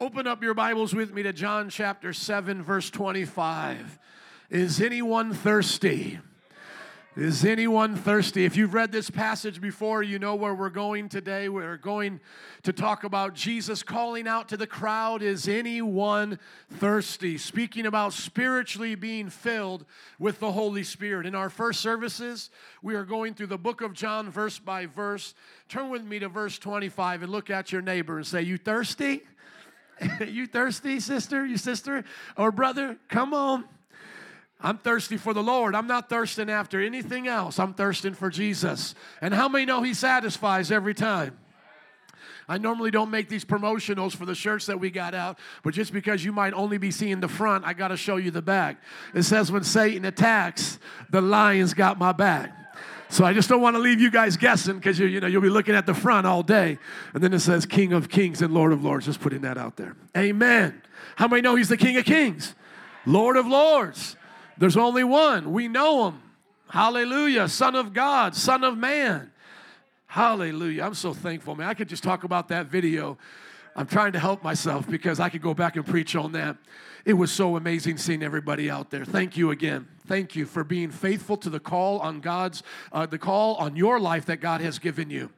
Open up your Bibles with me to John chapter 7, verse 25. Is anyone thirsty? Is anyone thirsty? If you've read this passage before, you know where we're going today. We're going to talk about Jesus calling out to the crowd Is anyone thirsty? Speaking about spiritually being filled with the Holy Spirit. In our first services, we are going through the book of John, verse by verse. Turn with me to verse 25 and look at your neighbor and say, You thirsty? you thirsty, sister? You sister or brother? Come on. I'm thirsty for the Lord. I'm not thirsting after anything else. I'm thirsting for Jesus. And how many know He satisfies every time? I normally don't make these promotionals for the shirts that we got out, but just because you might only be seeing the front, I got to show you the back. It says, When Satan attacks, the lion's got my back. So I just don't want to leave you guys guessing because you, you know, you'll be looking at the front all day. And then it says King of Kings and Lord of Lords. Just putting that out there. Amen. How many know He's the King of Kings? Lord of Lords. There's only one. We know him. Hallelujah. Son of God, Son of Man. Hallelujah. I'm so thankful, man. I could just talk about that video. I'm trying to help myself because I could go back and preach on that. It was so amazing seeing everybody out there. Thank you again. Thank you for being faithful to the call on God's, uh, the call on your life that God has given you.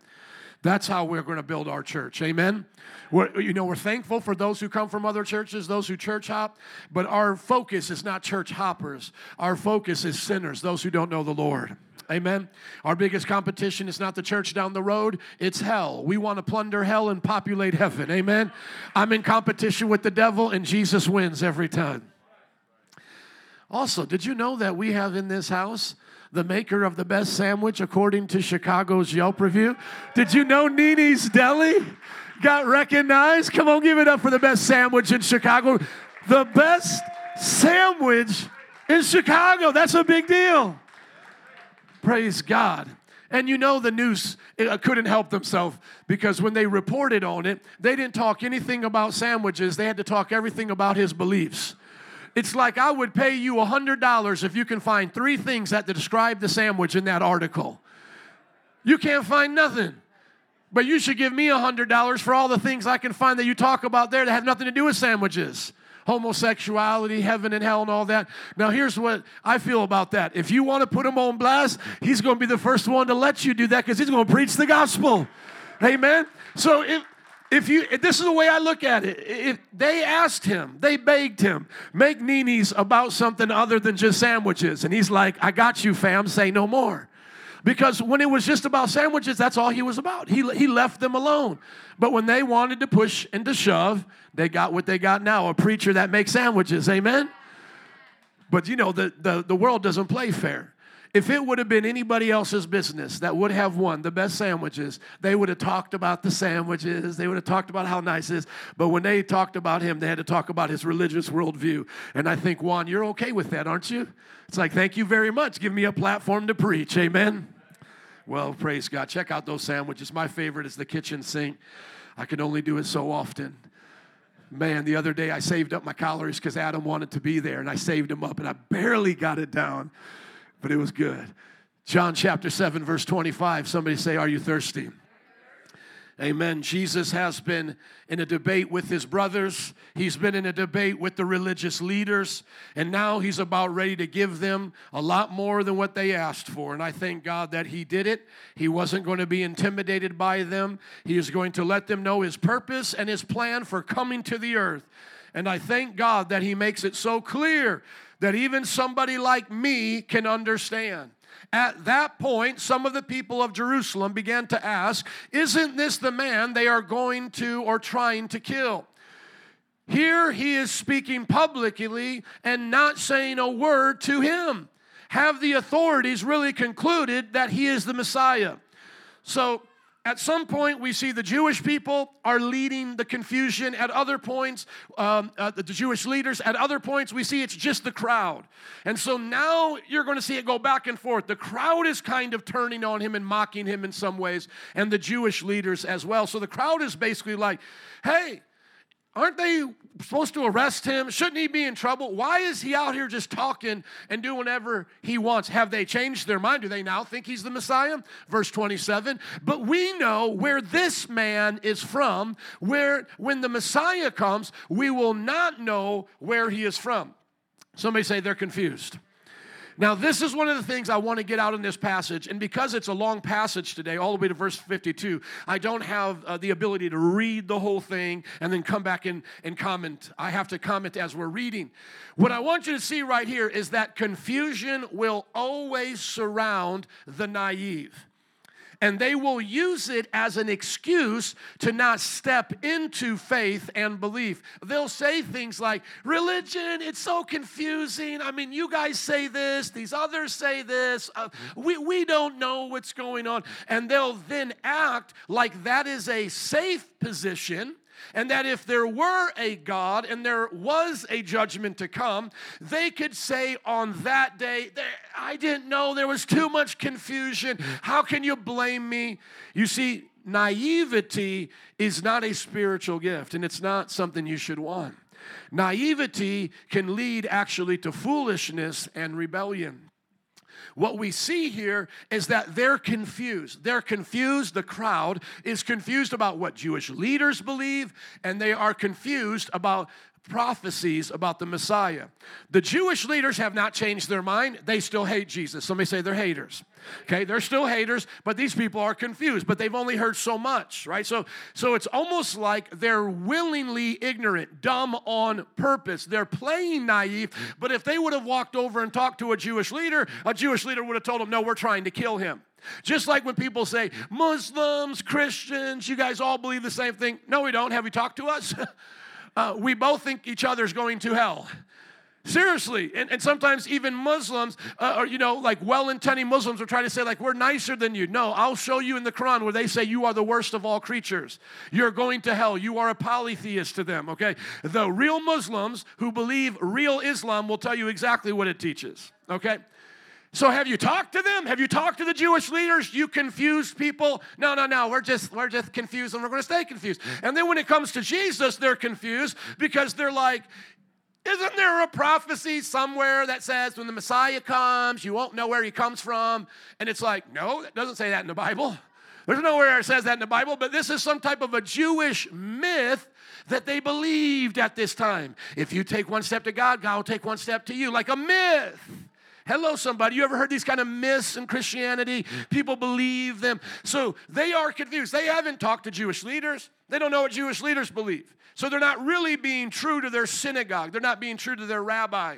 That's how we're going to build our church. Amen. We're, you know, we're thankful for those who come from other churches, those who church hop, but our focus is not church hoppers. Our focus is sinners, those who don't know the Lord. Amen. Our biggest competition is not the church down the road, it's hell. We want to plunder hell and populate heaven. Amen. I'm in competition with the devil, and Jesus wins every time. Also, did you know that we have in this house the maker of the best sandwich according to Chicago's Yelp review. Did you know Nini's Deli got recognized? Come on, give it up for the best sandwich in Chicago. The best sandwich in Chicago. That's a big deal. Praise God. And you know the news uh, couldn't help themselves because when they reported on it, they didn't talk anything about sandwiches. They had to talk everything about his beliefs. It's like I would pay you $100 if you can find three things that describe the sandwich in that article. You can't find nothing. But you should give me $100 for all the things I can find that you talk about there that have nothing to do with sandwiches homosexuality, heaven and hell, and all that. Now, here's what I feel about that. If you want to put him on blast, he's going to be the first one to let you do that because he's going to preach the gospel. Amen. So if if you this is the way I look at it. If they asked him, they begged him, make Nini's about something other than just sandwiches. And he's like, I got you, fam, say no more. Because when it was just about sandwiches, that's all he was about. He, he left them alone. But when they wanted to push and to shove, they got what they got now a preacher that makes sandwiches. Amen? But you know, the, the, the world doesn't play fair. If it would have been anybody else's business that would have won the best sandwiches, they would have talked about the sandwiches. They would have talked about how nice it is. But when they talked about him, they had to talk about his religious worldview. And I think, Juan, you're okay with that, aren't you? It's like, thank you very much. Give me a platform to preach. Amen. Well, praise God. Check out those sandwiches. My favorite is the kitchen sink. I can only do it so often. Man, the other day I saved up my calories because Adam wanted to be there, and I saved them up, and I barely got it down but it was good. John chapter 7, verse 25. Somebody say, Are you thirsty? Amen. Jesus has been in a debate with his brothers. He's been in a debate with the religious leaders. And now he's about ready to give them a lot more than what they asked for. And I thank God that he did it. He wasn't going to be intimidated by them. He is going to let them know his purpose and his plan for coming to the earth. And I thank God that he makes it so clear that even somebody like me can understand. At that point, some of the people of Jerusalem began to ask, Isn't this the man they are going to or trying to kill? Here he is speaking publicly and not saying a word to him. Have the authorities really concluded that he is the Messiah? So, at some point, we see the Jewish people are leading the confusion. At other points, um, uh, the Jewish leaders, at other points, we see it's just the crowd. And so now you're going to see it go back and forth. The crowd is kind of turning on him and mocking him in some ways, and the Jewish leaders as well. So the crowd is basically like, hey, aren't they supposed to arrest him? Shouldn't he be in trouble? Why is he out here just talking and doing whatever he wants? Have they changed their mind? Do they now think he's the Messiah? Verse 27. But we know where this man is from, where when the Messiah comes, we will not know where he is from. Somebody say they're confused. Now, this is one of the things I want to get out in this passage, and because it's a long passage today, all the way to verse 52, I don't have uh, the ability to read the whole thing and then come back and, and comment. I have to comment as we're reading. What I want you to see right here is that confusion will always surround the naive and they will use it as an excuse to not step into faith and belief. They'll say things like, Religion, it's so confusing. I mean, you guys say this, these others say this. Uh, we, we don't know what's going on. And they'll then act like that is a safe position and that if there were a God and there was a judgment to come, they could say on that day, I didn't know there was too much confusion. How can you blame me? You see, naivety is not a spiritual gift, and it's not something you should want. Naivety can lead actually to foolishness and rebellion. What we see here is that they're confused. They're confused. The crowd is confused about what Jewish leaders believe, and they are confused about prophecies about the Messiah. The Jewish leaders have not changed their mind. They still hate Jesus. Somebody say they're haters. Okay, they're still haters, but these people are confused, but they've only heard so much, right? So so it's almost like they're willingly ignorant, dumb on purpose. They're playing naive, but if they would have walked over and talked to a Jewish leader, a Jewish leader would have told them, "No, we're trying to kill him." Just like when people say, Muslims, Christians, you guys all believe the same thing. No, we don't. Have you talked to us? uh, we both think each other's going to hell. Seriously, and, and sometimes even Muslims, uh, or you know, like well-intending Muslims, will try to say like we're nicer than you. No, I'll show you in the Quran where they say you are the worst of all creatures. You're going to hell. You are a polytheist to them. Okay, the real Muslims who believe real Islam will tell you exactly what it teaches. Okay, so have you talked to them? Have you talked to the Jewish leaders? You confused people? No, no, no. We're just we're just confused and we're going to stay confused. And then when it comes to Jesus, they're confused because they're like, isn't there a prophecy somewhere that says when the Messiah comes, you won't know where he comes from? And it's like, no, it doesn't say that in the Bible. There's nowhere it says that in the Bible, but this is some type of a Jewish myth that they believed at this time. If you take one step to God, God will take one step to you, like a myth. Hello, somebody. You ever heard these kind of myths in Christianity? People believe them. So they are confused. They haven't talked to Jewish leaders, they don't know what Jewish leaders believe. So they're not really being true to their synagogue. They're not being true to their rabbi.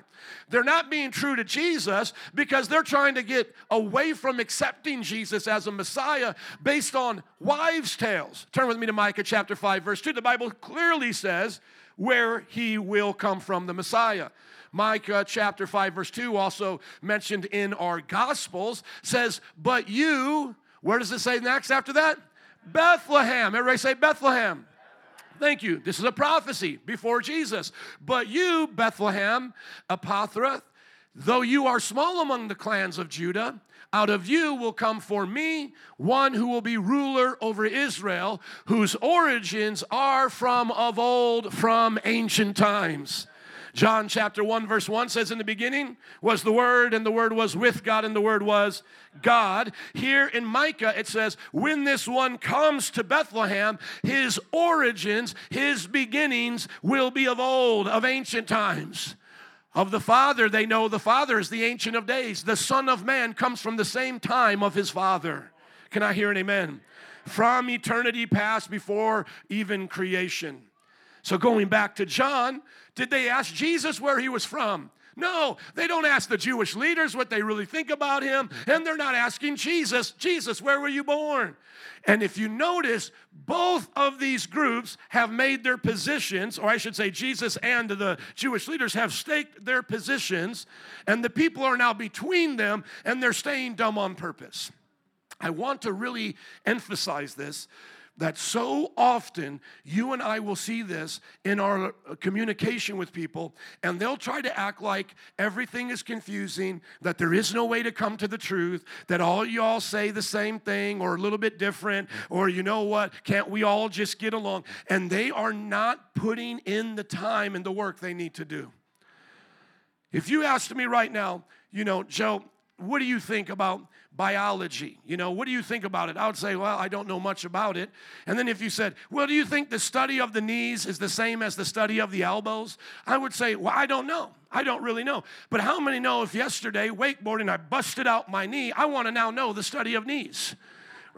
They're not being true to Jesus because they're trying to get away from accepting Jesus as a Messiah based on wives' tales. Turn with me to Micah chapter 5, verse 2. The Bible clearly says where he will come from, the Messiah. Micah chapter 5, verse 2, also mentioned in our Gospels, says, But you, where does it say next after that? Bethlehem. Everybody say Bethlehem. Thank you. This is a prophecy before Jesus. But you, Bethlehem, Ephrathah, though you are small among the clans of Judah, out of you will come for me one who will be ruler over Israel, whose origins are from of old, from ancient times. John chapter 1, verse 1 says, In the beginning was the Word, and the Word was with God, and the Word was God. Here in Micah, it says, When this one comes to Bethlehem, his origins, his beginnings will be of old, of ancient times. Of the Father, they know the Father is the Ancient of Days. The Son of Man comes from the same time of his Father. Can I hear an amen? From eternity past before even creation. So going back to John, did they ask Jesus where he was from? No, they don't ask the Jewish leaders what they really think about him, and they're not asking Jesus, Jesus, where were you born? And if you notice, both of these groups have made their positions, or I should say, Jesus and the Jewish leaders have staked their positions, and the people are now between them, and they're staying dumb on purpose. I want to really emphasize this that so often you and I will see this in our uh, communication with people, and they'll try to act like everything is confusing, that there is no way to come to the truth, that all y'all say the same thing or a little bit different, or you know what, can't we all just get along? And they are not putting in the time and the work they need to do. If you asked me right now, you know, Joe, what do you think about biology? You know, what do you think about it? I would say, well, I don't know much about it. And then if you said, well, do you think the study of the knees is the same as the study of the elbows? I would say, well, I don't know. I don't really know. But how many know if yesterday, wakeboarding, I busted out my knee, I want to now know the study of knees?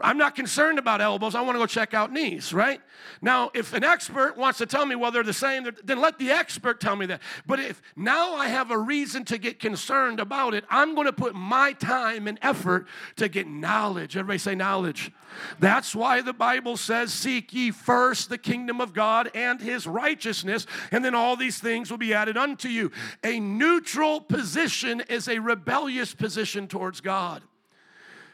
I'm not concerned about elbows. I want to go check out knees, right? Now, if an expert wants to tell me, well, they're the same, then let the expert tell me that. But if now I have a reason to get concerned about it, I'm going to put my time and effort to get knowledge. Everybody say knowledge. That's why the Bible says, Seek ye first the kingdom of God and his righteousness, and then all these things will be added unto you. A neutral position is a rebellious position towards God.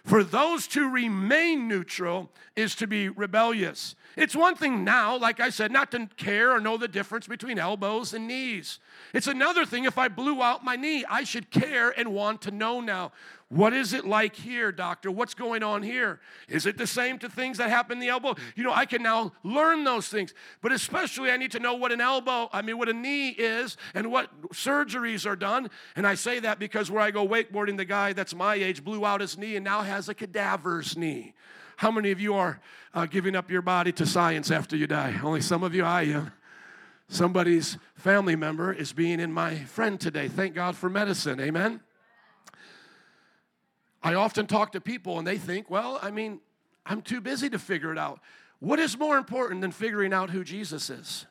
For those to remain neutral is to be rebellious. It's one thing now, like I said, not to care or know the difference between elbows and knees. It's another thing if I blew out my knee, I should care and want to know now. What is it like here, doctor? What's going on here? Is it the same to things that happen in the elbow? You know, I can now learn those things. But especially, I need to know what an elbow, I mean, what a knee is and what surgeries are done. And I say that because where I go wakeboarding, the guy that's my age blew out his knee and now has a cadaver's knee. How many of you are uh, giving up your body to science after you die? Only some of you, I am. Somebody's family member is being in my friend today. Thank God for medicine. Amen. I often talk to people and they think, well, I mean, I'm too busy to figure it out. What is more important than figuring out who Jesus is?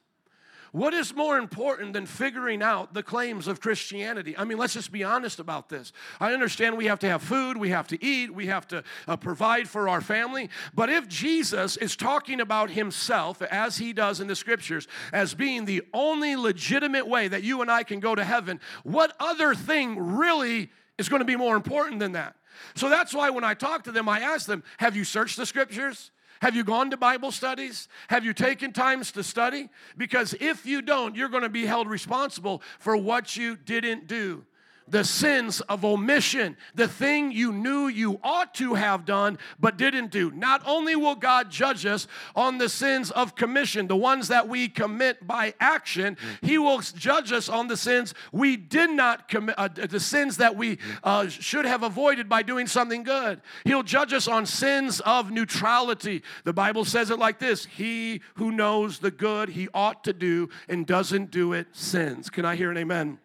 What is more important than figuring out the claims of Christianity? I mean, let's just be honest about this. I understand we have to have food, we have to eat, we have to uh, provide for our family. But if Jesus is talking about himself, as he does in the scriptures, as being the only legitimate way that you and I can go to heaven, what other thing really is going to be more important than that? So that's why when I talk to them, I ask them, Have you searched the scriptures? Have you gone to Bible studies? Have you taken times to study? Because if you don't, you're going to be held responsible for what you didn't do the sins of omission, the thing you knew you ought to have done but didn't do. Not only will God judge us on the sins of commission, the ones that we commit by action, He will judge us on the sins we did not commit, uh, the sins that we uh, should have avoided by doing something good. He'll judge us on sins of neutrality. The Bible says it like this He who knows the good he ought to do and doesn't do it sins. Can I hear an amen?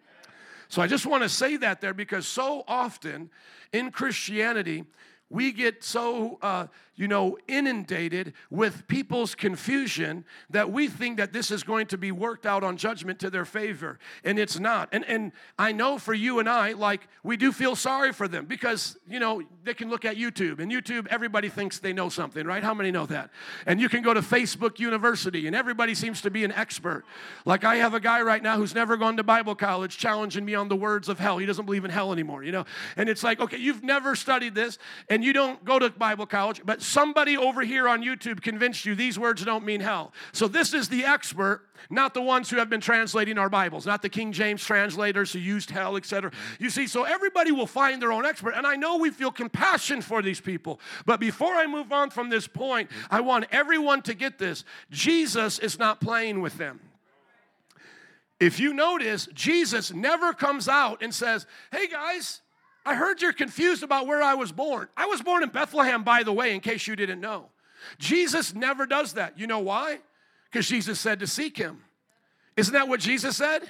So I just want to say that there because so often in Christianity, we get so uh, you know inundated with people's confusion that we think that this is going to be worked out on judgment to their favor and it's not. And and i know for you and i like we do feel sorry for them because you know they can look at youtube and youtube everybody thinks they know something right? How many know that? And you can go to facebook university and everybody seems to be an expert. Like i have a guy right now who's never gone to bible college challenging me on the words of hell. He doesn't believe in hell anymore you know? And it's like okay you've never studied this and you don't go to Bible college, but somebody over here on YouTube convinced you these words don't mean hell. So this is the expert, not the ones who have been translating our Bibles, not the King James translators who used hell, etc. You see, so everybody will find their own expert, and I know we feel compassion for these people. But before I move on from this point, I want everyone to get this. Jesus is not playing with them. If you notice, Jesus never comes out and says, Hey guys, I heard you're confused about where I was born. I was born in Bethlehem, by the way, in case you didn't know. Jesus never does that. You know why? Because Jesus said to seek him. Isn't that what Jesus said?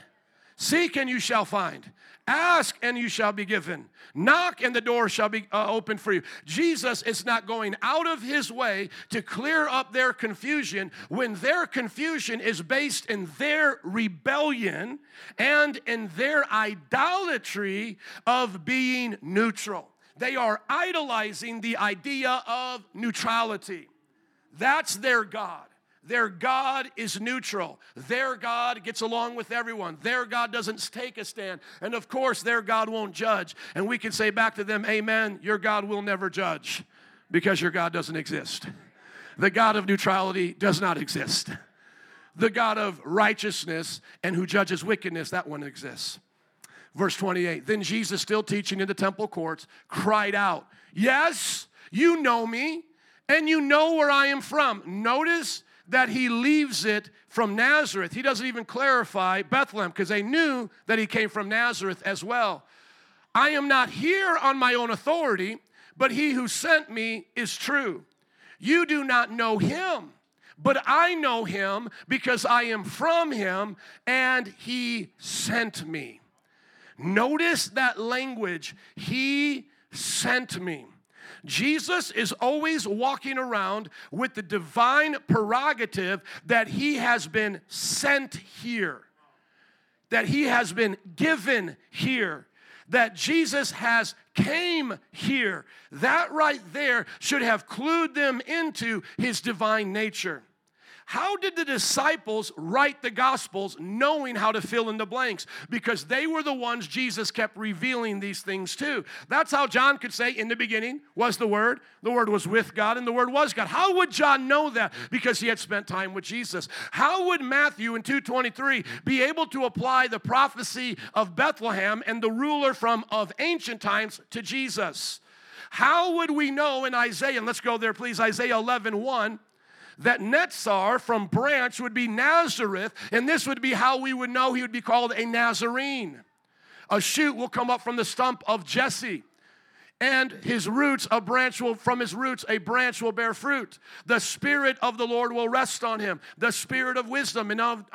Seek and you shall find. Ask and you shall be given. Knock and the door shall be uh, open for you. Jesus is not going out of his way to clear up their confusion when their confusion is based in their rebellion and in their idolatry of being neutral. They are idolizing the idea of neutrality. That's their God. Their God is neutral. Their God gets along with everyone. Their God doesn't take a stand. And of course, their God won't judge. And we can say back to them, Amen, your God will never judge because your God doesn't exist. The God of neutrality does not exist. The God of righteousness and who judges wickedness, that one exists. Verse 28 Then Jesus, still teaching in the temple courts, cried out, Yes, you know me, and you know where I am from. Notice that he leaves it from Nazareth. He doesn't even clarify Bethlehem because they knew that he came from Nazareth as well. I am not here on my own authority, but he who sent me is true. You do not know him, but I know him because I am from him and he sent me. Notice that language. He sent me. Jesus is always walking around with the divine prerogative that he has been sent here, that he has been given here, that Jesus has came here. That right there should have clued them into his divine nature. How did the disciples write the Gospels knowing how to fill in the blanks? Because they were the ones Jesus kept revealing these things to. That's how John could say, In the beginning was the Word, the Word was with God, and the Word was God. How would John know that? Because he had spent time with Jesus. How would Matthew in 223 be able to apply the prophecy of Bethlehem and the ruler from of ancient times to Jesus? How would we know in Isaiah, and let's go there, please, Isaiah 11 1 that Netzar from branch would be Nazareth, and this would be how we would know he would be called a Nazarene. A shoot will come up from the stump of Jesse and his roots a branch will from his roots a branch will bear fruit. The spirit of the lord will rest on him. The spirit of wisdom and of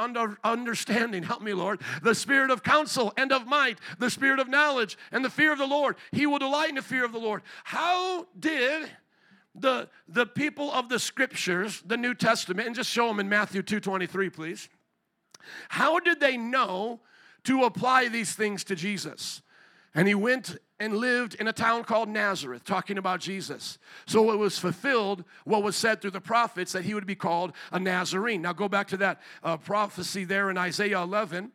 understanding help me lord. The spirit of counsel and of might the spirit of knowledge and the fear of the lord. He will delight in the fear of the lord. How did the, the people of the scriptures, the New Testament, and just show them in Matthew 2.23, please. How did they know to apply these things to Jesus? And he went and lived in a town called Nazareth, talking about Jesus. So it was fulfilled what was said through the prophets that he would be called a Nazarene. Now go back to that uh, prophecy there in Isaiah 11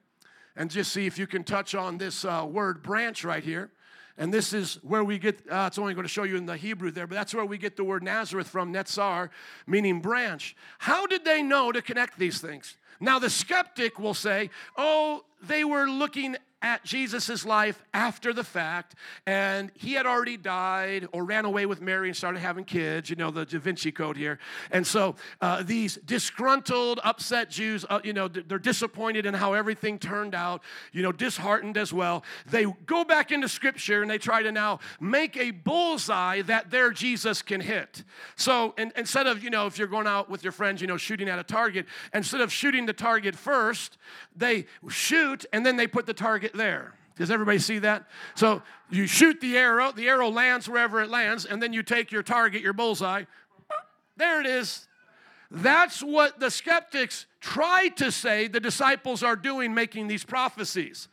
and just see if you can touch on this uh, word branch right here. And this is where we get, uh, it's only going to show you in the Hebrew there, but that's where we get the word Nazareth from, Netzar, meaning branch. How did they know to connect these things? Now, the skeptic will say, oh, they were looking at Jesus' life after the fact, and he had already died or ran away with Mary and started having kids, you know, the Da Vinci Code here. And so uh, these disgruntled, upset Jews, uh, you know, they're disappointed in how everything turned out, you know, disheartened as well. They go back into Scripture and they try to now make a bullseye that their Jesus can hit. So and, instead of, you know, if you're going out with your friends, you know, shooting at a target, instead of shooting the target first, they shoot and then they put the target there. Does everybody see that? So you shoot the arrow, the arrow lands wherever it lands, and then you take your target, your bullseye. There it is. That's what the skeptics tried to say the disciples are doing, making these prophecies.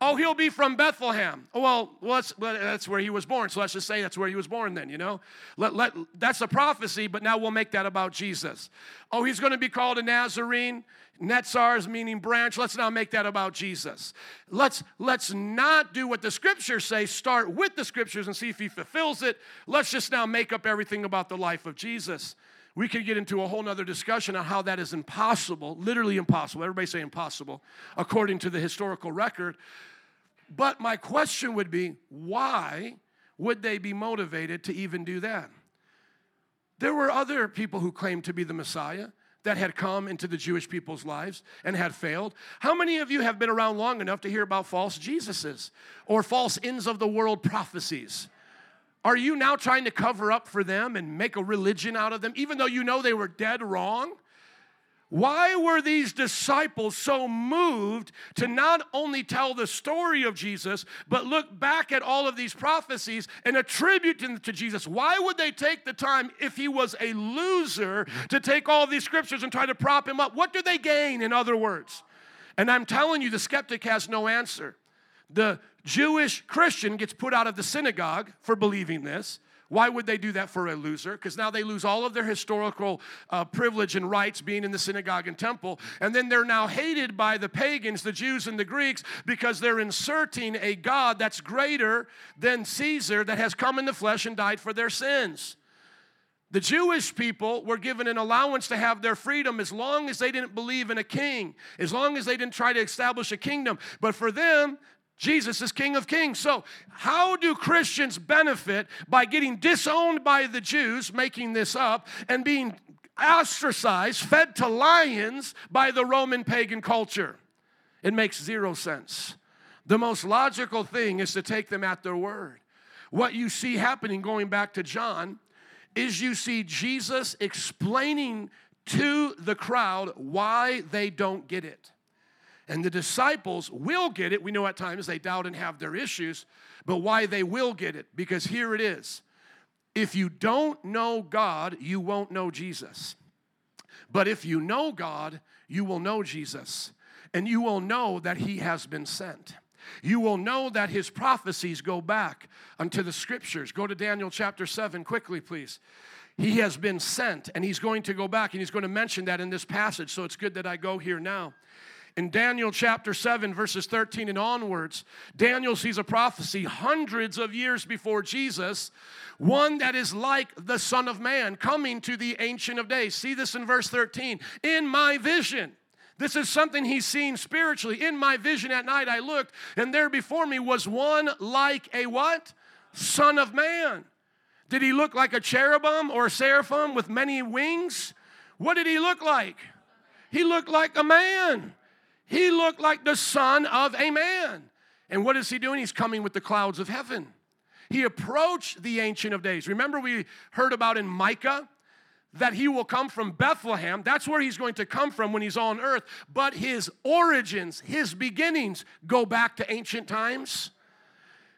Oh, he'll be from Bethlehem. Well, that's, that's where he was born. So let's just say that's where he was born then, you know? Let, let, that's a prophecy, but now we'll make that about Jesus. Oh, he's going to be called a Nazarene. Netzars meaning branch. Let's now make that about Jesus. Let's, let's not do what the scriptures say, start with the scriptures and see if he fulfills it. Let's just now make up everything about the life of Jesus. We could get into a whole nother discussion on how that is impossible, literally impossible. Everybody say impossible, according to the historical record. But my question would be why would they be motivated to even do that? There were other people who claimed to be the Messiah that had come into the Jewish people's lives and had failed. How many of you have been around long enough to hear about false Jesuses or false ends of the world prophecies? Are you now trying to cover up for them and make a religion out of them, even though you know they were dead wrong? Why were these disciples so moved to not only tell the story of Jesus, but look back at all of these prophecies and attribute them to Jesus? Why would they take the time, if he was a loser, to take all these scriptures and try to prop him up? What do they gain, in other words? And I'm telling you, the skeptic has no answer. The Jewish Christian gets put out of the synagogue for believing this. Why would they do that for a loser? Because now they lose all of their historical uh, privilege and rights being in the synagogue and temple. And then they're now hated by the pagans, the Jews and the Greeks, because they're inserting a God that's greater than Caesar that has come in the flesh and died for their sins. The Jewish people were given an allowance to have their freedom as long as they didn't believe in a king, as long as they didn't try to establish a kingdom. But for them, Jesus is King of Kings. So, how do Christians benefit by getting disowned by the Jews, making this up, and being ostracized, fed to lions by the Roman pagan culture? It makes zero sense. The most logical thing is to take them at their word. What you see happening, going back to John, is you see Jesus explaining to the crowd why they don't get it. And the disciples will get it. We know at times they doubt and have their issues, but why they will get it, because here it is. If you don't know God, you won't know Jesus. But if you know God, you will know Jesus, and you will know that He has been sent. You will know that His prophecies go back unto the scriptures. Go to Daniel chapter 7 quickly, please. He has been sent, and He's going to go back, and He's going to mention that in this passage, so it's good that I go here now. In Daniel chapter 7, verses 13 and onwards, Daniel sees a prophecy hundreds of years before Jesus, one that is like the Son of Man coming to the Ancient of Days. See this in verse 13. In my vision, this is something he's seen spiritually. In my vision at night, I looked, and there before me was one like a what? Son of Man. Did he look like a cherubim or a seraphim with many wings? What did he look like? He looked like a man. He looked like the son of a man. And what is he doing? He's coming with the clouds of heaven. He approached the Ancient of Days. Remember, we heard about in Micah that he will come from Bethlehem. That's where he's going to come from when he's on earth. But his origins, his beginnings, go back to ancient times.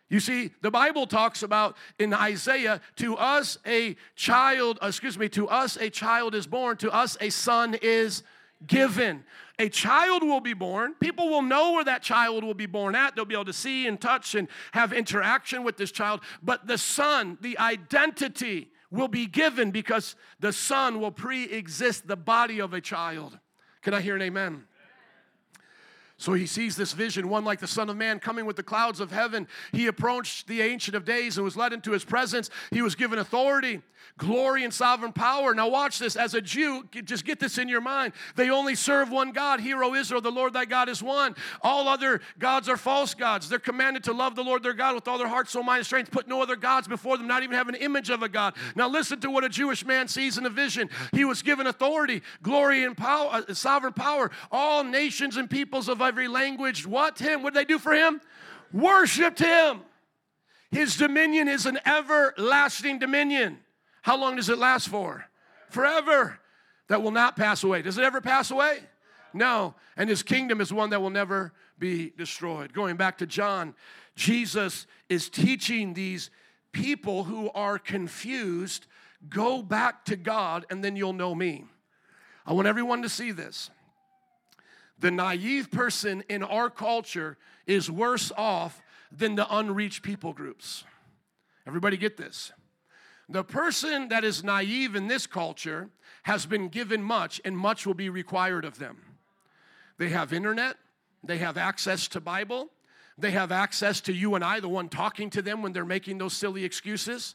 You see, the Bible talks about in Isaiah, to us a child, excuse me, to us a child is born, to us a son is given. A child will be born. People will know where that child will be born at. They'll be able to see and touch and have interaction with this child. But the son, the identity, will be given because the son will pre exist the body of a child. Can I hear an amen? So he sees this vision, one like the Son of Man coming with the clouds of heaven. He approached the Ancient of Days and was led into his presence. He was given authority, glory, and sovereign power. Now, watch this. As a Jew, just get this in your mind. They only serve one God. Hear, O Israel, the Lord thy God is one. All other gods are false gods. They're commanded to love the Lord their God with all their heart, soul, mind, and strength. Put no other gods before them, not even have an image of a God. Now, listen to what a Jewish man sees in a vision. He was given authority, glory, and power, uh, sovereign power. All nations and peoples of every language what him? What did they do for him? Worshipped him. His dominion is an everlasting dominion. How long does it last for? Forever. That will not pass away. Does it ever pass away? No. And his kingdom is one that will never be destroyed. Going back to John, Jesus is teaching these people who are confused go back to God and then you'll know me. I want everyone to see this. The naive person in our culture is worse off than the unreached people groups. Everybody get this? The person that is naive in this culture has been given much, and much will be required of them. They have internet, they have access to Bible, they have access to you and I, the one talking to them when they're making those silly excuses.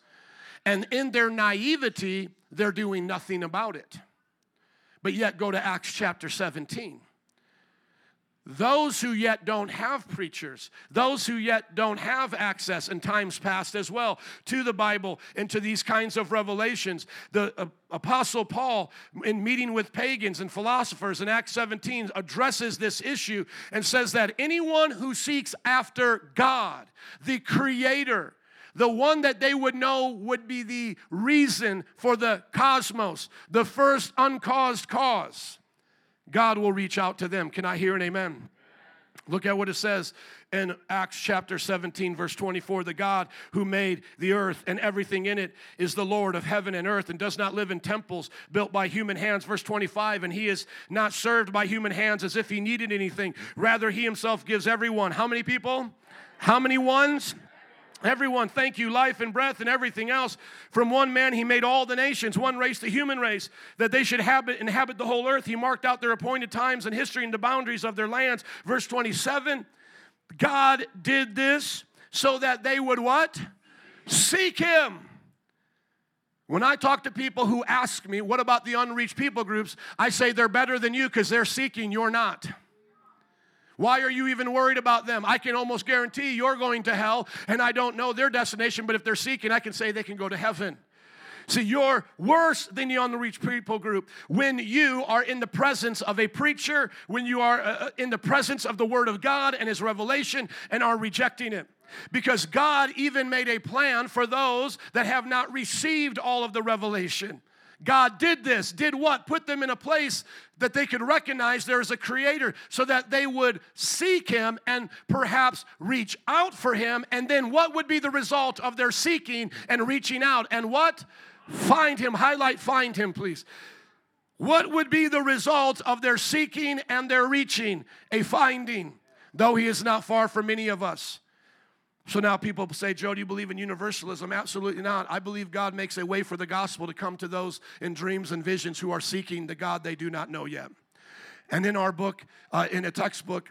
And in their naivety, they're doing nothing about it. But yet, go to Acts chapter 17 those who yet don't have preachers, those who yet don't have access in times past as well to the Bible and to these kinds of revelations. The uh, Apostle Paul, in meeting with pagans and philosophers in Acts 17, addresses this issue and says that anyone who seeks after God, the Creator, the one that they would know would be the reason for the cosmos, the first uncaused cause God will reach out to them. Can I hear an amen? Look at what it says in Acts chapter 17, verse 24. The God who made the earth and everything in it is the Lord of heaven and earth and does not live in temples built by human hands. Verse 25, and he is not served by human hands as if he needed anything. Rather, he himself gives everyone. How many people? How many ones? Everyone, thank you, life and breath and everything else. From one man, he made all the nations, one race, the human race, that they should habit, inhabit the whole earth. He marked out their appointed times and history and the boundaries of their lands. Verse 27 God did this so that they would what? Seek him When I talk to people who ask me, what about the unreached people groups? I say they're better than you because they're seeking, you're not. Why are you even worried about them? I can almost guarantee you're going to hell, and I don't know their destination, but if they're seeking, I can say they can go to heaven. See, you're worse than the unreached people group when you are in the presence of a preacher, when you are uh, uh, in the presence of the Word of God and His revelation and are rejecting it. Because God even made a plan for those that have not received all of the revelation. God did this, did what? Put them in a place that they could recognize there is a creator so that they would seek him and perhaps reach out for him. And then what would be the result of their seeking and reaching out? And what? Find him. Highlight find him, please. What would be the result of their seeking and their reaching? A finding, though he is not far from any of us. So now people say, Joe, do you believe in universalism? Absolutely not. I believe God makes a way for the gospel to come to those in dreams and visions who are seeking the God they do not know yet. And in our book, uh, in a textbook,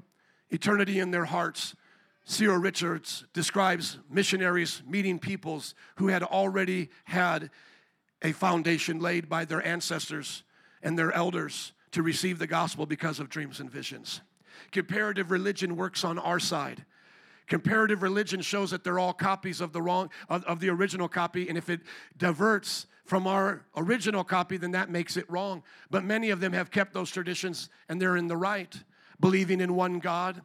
Eternity in Their Hearts, C.O. Richards describes missionaries meeting peoples who had already had a foundation laid by their ancestors and their elders to receive the gospel because of dreams and visions. Comparative religion works on our side. Comparative religion shows that they're all copies of the wrong of, of the original copy, and if it diverts from our original copy, then that makes it wrong. But many of them have kept those traditions and they're in the right, believing in one God,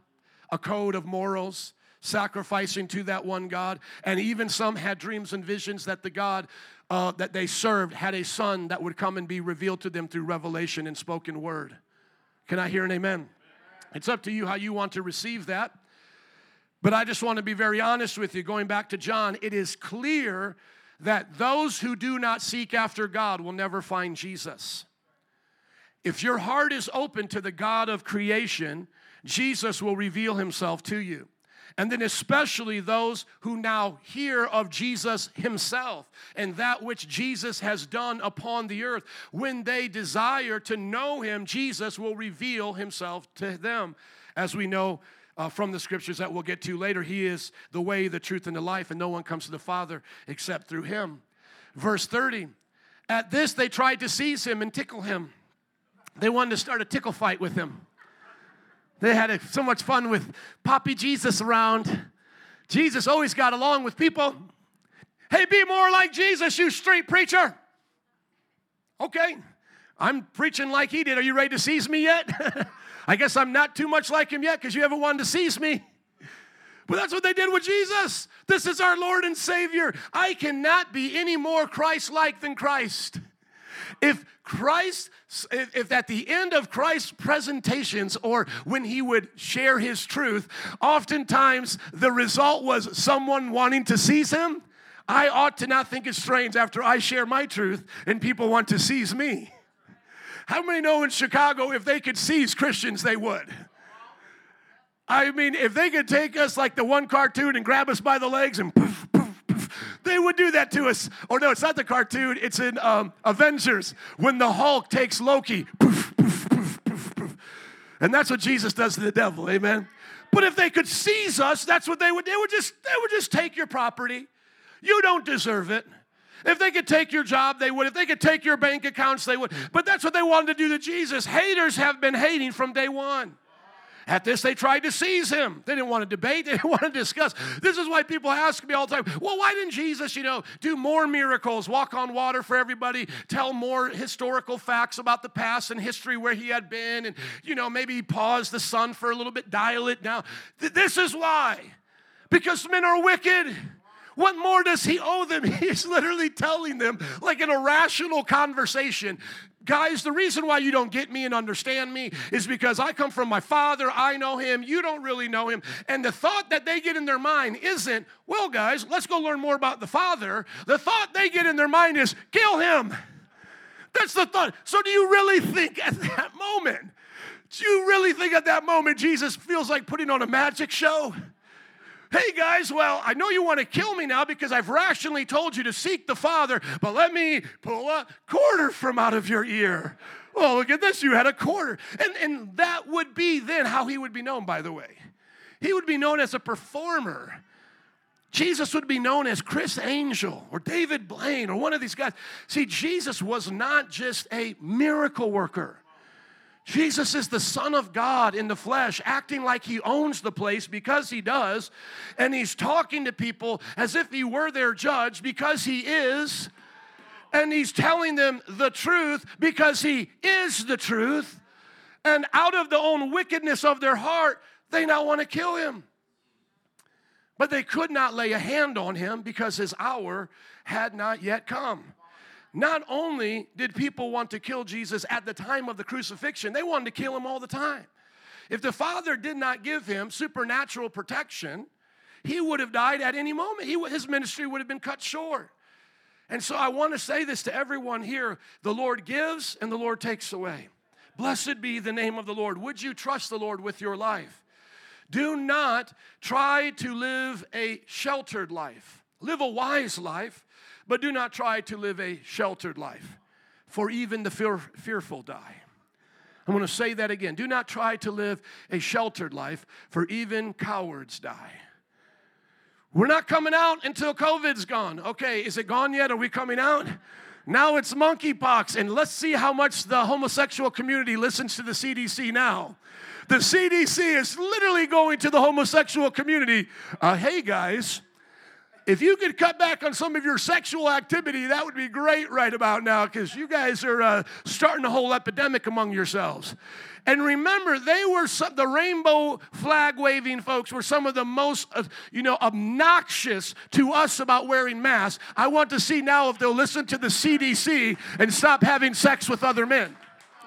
a code of morals, sacrificing to that one God, and even some had dreams and visions that the God uh, that they served had a son that would come and be revealed to them through revelation and spoken word. Can I hear an amen? It's up to you how you want to receive that. But I just want to be very honest with you. Going back to John, it is clear that those who do not seek after God will never find Jesus. If your heart is open to the God of creation, Jesus will reveal himself to you. And then, especially those who now hear of Jesus himself and that which Jesus has done upon the earth, when they desire to know him, Jesus will reveal himself to them. As we know, uh, from the scriptures that we'll get to later. He is the way, the truth, and the life, and no one comes to the Father except through him. Verse 30 At this, they tried to seize him and tickle him. They wanted to start a tickle fight with him. They had a, so much fun with Poppy Jesus around. Jesus always got along with people. Hey, be more like Jesus, you street preacher. Okay, I'm preaching like he did. Are you ready to seize me yet? I guess I'm not too much like him yet because you haven't wanted to seize me. But that's what they did with Jesus. This is our Lord and Savior. I cannot be any more Christ like than Christ. If Christ, if at the end of Christ's presentations or when he would share his truth, oftentimes the result was someone wanting to seize him, I ought to not think it's strange after I share my truth and people want to seize me. How many know in Chicago if they could seize Christians, they would? I mean, if they could take us like the one cartoon and grab us by the legs and poof, poof, poof, they would do that to us. Or no, it's not the cartoon, it's in um, Avengers when the Hulk takes Loki. Poof, poof, poof, poof, poof. And that's what Jesus does to the devil, amen? But if they could seize us, that's what they would They would just, they would just take your property. You don't deserve it. If they could take your job, they would. If they could take your bank accounts, they would. But that's what they wanted to do to Jesus. Haters have been hating from day one. At this, they tried to seize him. They didn't want to debate, they didn't want to discuss. This is why people ask me all the time, well, why didn't Jesus, you know, do more miracles, walk on water for everybody, tell more historical facts about the past and history where he had been, and, you know, maybe pause the sun for a little bit, dial it down? This is why. Because men are wicked. What more does he owe them? He's literally telling them, like an irrational conversation. Guys, the reason why you don't get me and understand me is because I come from my father. I know him. You don't really know him. And the thought that they get in their mind isn't, well, guys, let's go learn more about the father. The thought they get in their mind is, kill him. That's the thought. So, do you really think at that moment, do you really think at that moment Jesus feels like putting on a magic show? Hey guys, well, I know you want to kill me now because I've rationally told you to seek the Father, but let me pull a quarter from out of your ear. Oh, look at this, you had a quarter. And, and that would be then how he would be known, by the way. He would be known as a performer. Jesus would be known as Criss Angel or David Blaine or one of these guys. See, Jesus was not just a miracle worker. Jesus is the Son of God in the flesh, acting like he owns the place because he does, and he's talking to people as if he were their judge because he is, and he's telling them the truth because he is the truth, and out of the own wickedness of their heart, they now want to kill him. But they could not lay a hand on him because his hour had not yet come. Not only did people want to kill Jesus at the time of the crucifixion, they wanted to kill him all the time. If the Father did not give him supernatural protection, he would have died at any moment. He, his ministry would have been cut short. And so I want to say this to everyone here the Lord gives and the Lord takes away. Blessed be the name of the Lord. Would you trust the Lord with your life? Do not try to live a sheltered life. Live a wise life but do not try to live a sheltered life, for even the fear, fearful die. I'm going to say that again. Do not try to live a sheltered life, for even cowards die. We're not coming out until COVID's gone. Okay, is it gone yet? Are we coming out? Now it's monkeypox, and let's see how much the homosexual community listens to the CDC now. The CDC is literally going to the homosexual community. Uh, hey guys, if you could cut back on some of your sexual activity, that would be great right about now because you guys are uh, starting a whole epidemic among yourselves. And remember, they were some, the rainbow flag waving folks were some of the most, uh, you know, obnoxious to us about wearing masks. I want to see now if they'll listen to the CDC and stop having sex with other men.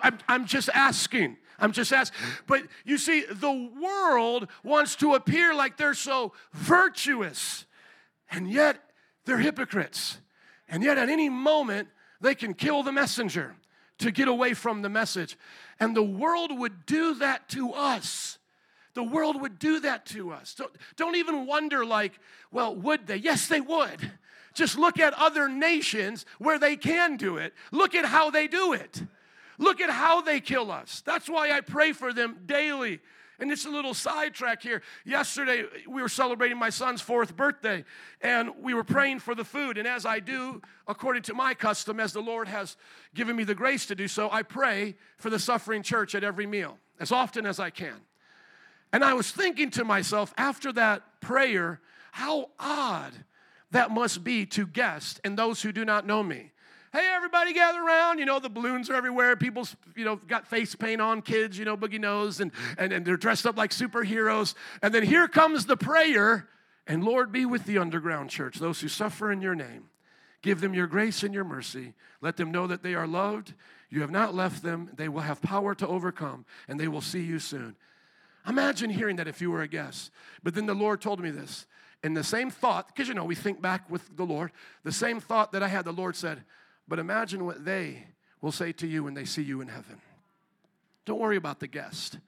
I'm, I'm just asking. I'm just asking. But you see, the world wants to appear like they're so virtuous and yet they're hypocrites. And yet, at any moment, they can kill the messenger to get away from the message. And the world would do that to us. The world would do that to us. Don't, don't even wonder, like, well, would they? Yes, they would. Just look at other nations where they can do it. Look at how they do it. Look at how they kill us. That's why I pray for them daily. And it's a little sidetrack here. Yesterday, we were celebrating my son's fourth birthday, and we were praying for the food. And as I do, according to my custom, as the Lord has given me the grace to do so, I pray for the suffering church at every meal, as often as I can. And I was thinking to myself after that prayer, how odd that must be to guests and those who do not know me hey, everybody gather around. You know, the balloons are everywhere. People's, you know, got face paint on, kids, you know, boogie nose, and, and, and they're dressed up like superheroes. And then here comes the prayer, and Lord, be with the underground church, those who suffer in your name. Give them your grace and your mercy. Let them know that they are loved. You have not left them. They will have power to overcome, and they will see you soon. Imagine hearing that if you were a guest. But then the Lord told me this. And the same thought, because you know, we think back with the Lord, the same thought that I had, the Lord said, but imagine what they will say to you when they see you in heaven. Don't worry about the guest.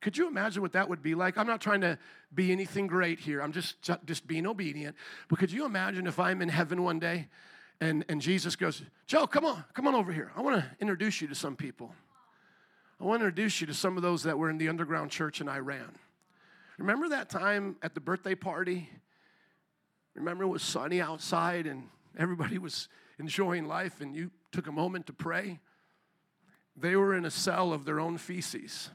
Could you imagine what that would be like? I'm not trying to be anything great here. I'm just just being obedient. But could you imagine if I'm in heaven one day and, and Jesus goes, Joe, come on, come on over here. I want to introduce you to some people. I want to introduce you to some of those that were in the underground church in Iran. Remember that time at the birthday party? Remember it was sunny outside and everybody was enjoying life and you took a moment to pray, they were in a cell of their own feces,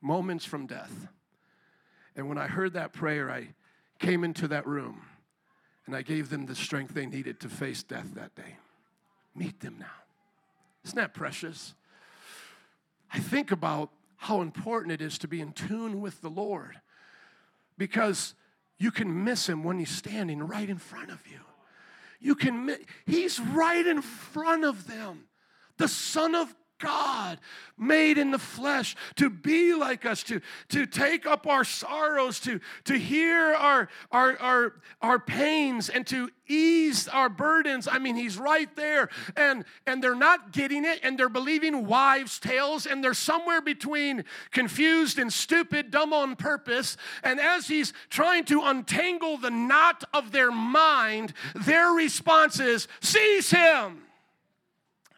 moments from death. And when I heard that prayer, I came into that room and I gave them the strength they needed to face death that day. Meet them now. Isn't that precious? I think about how important it is to be in tune with the Lord because you can miss Him when He's standing right in front of you. You can, he's right in front of them. The Son of God made in the flesh to be like us, to, to take up our sorrows, to, to hear our, our, our, our pains, and to ease our burdens. I mean, He's right there. And, and they're not getting it, and they're believing wives' tales, and they're somewhere between confused and stupid, dumb on purpose. And as He's trying to untangle the knot of their mind, their response is, Seize Him!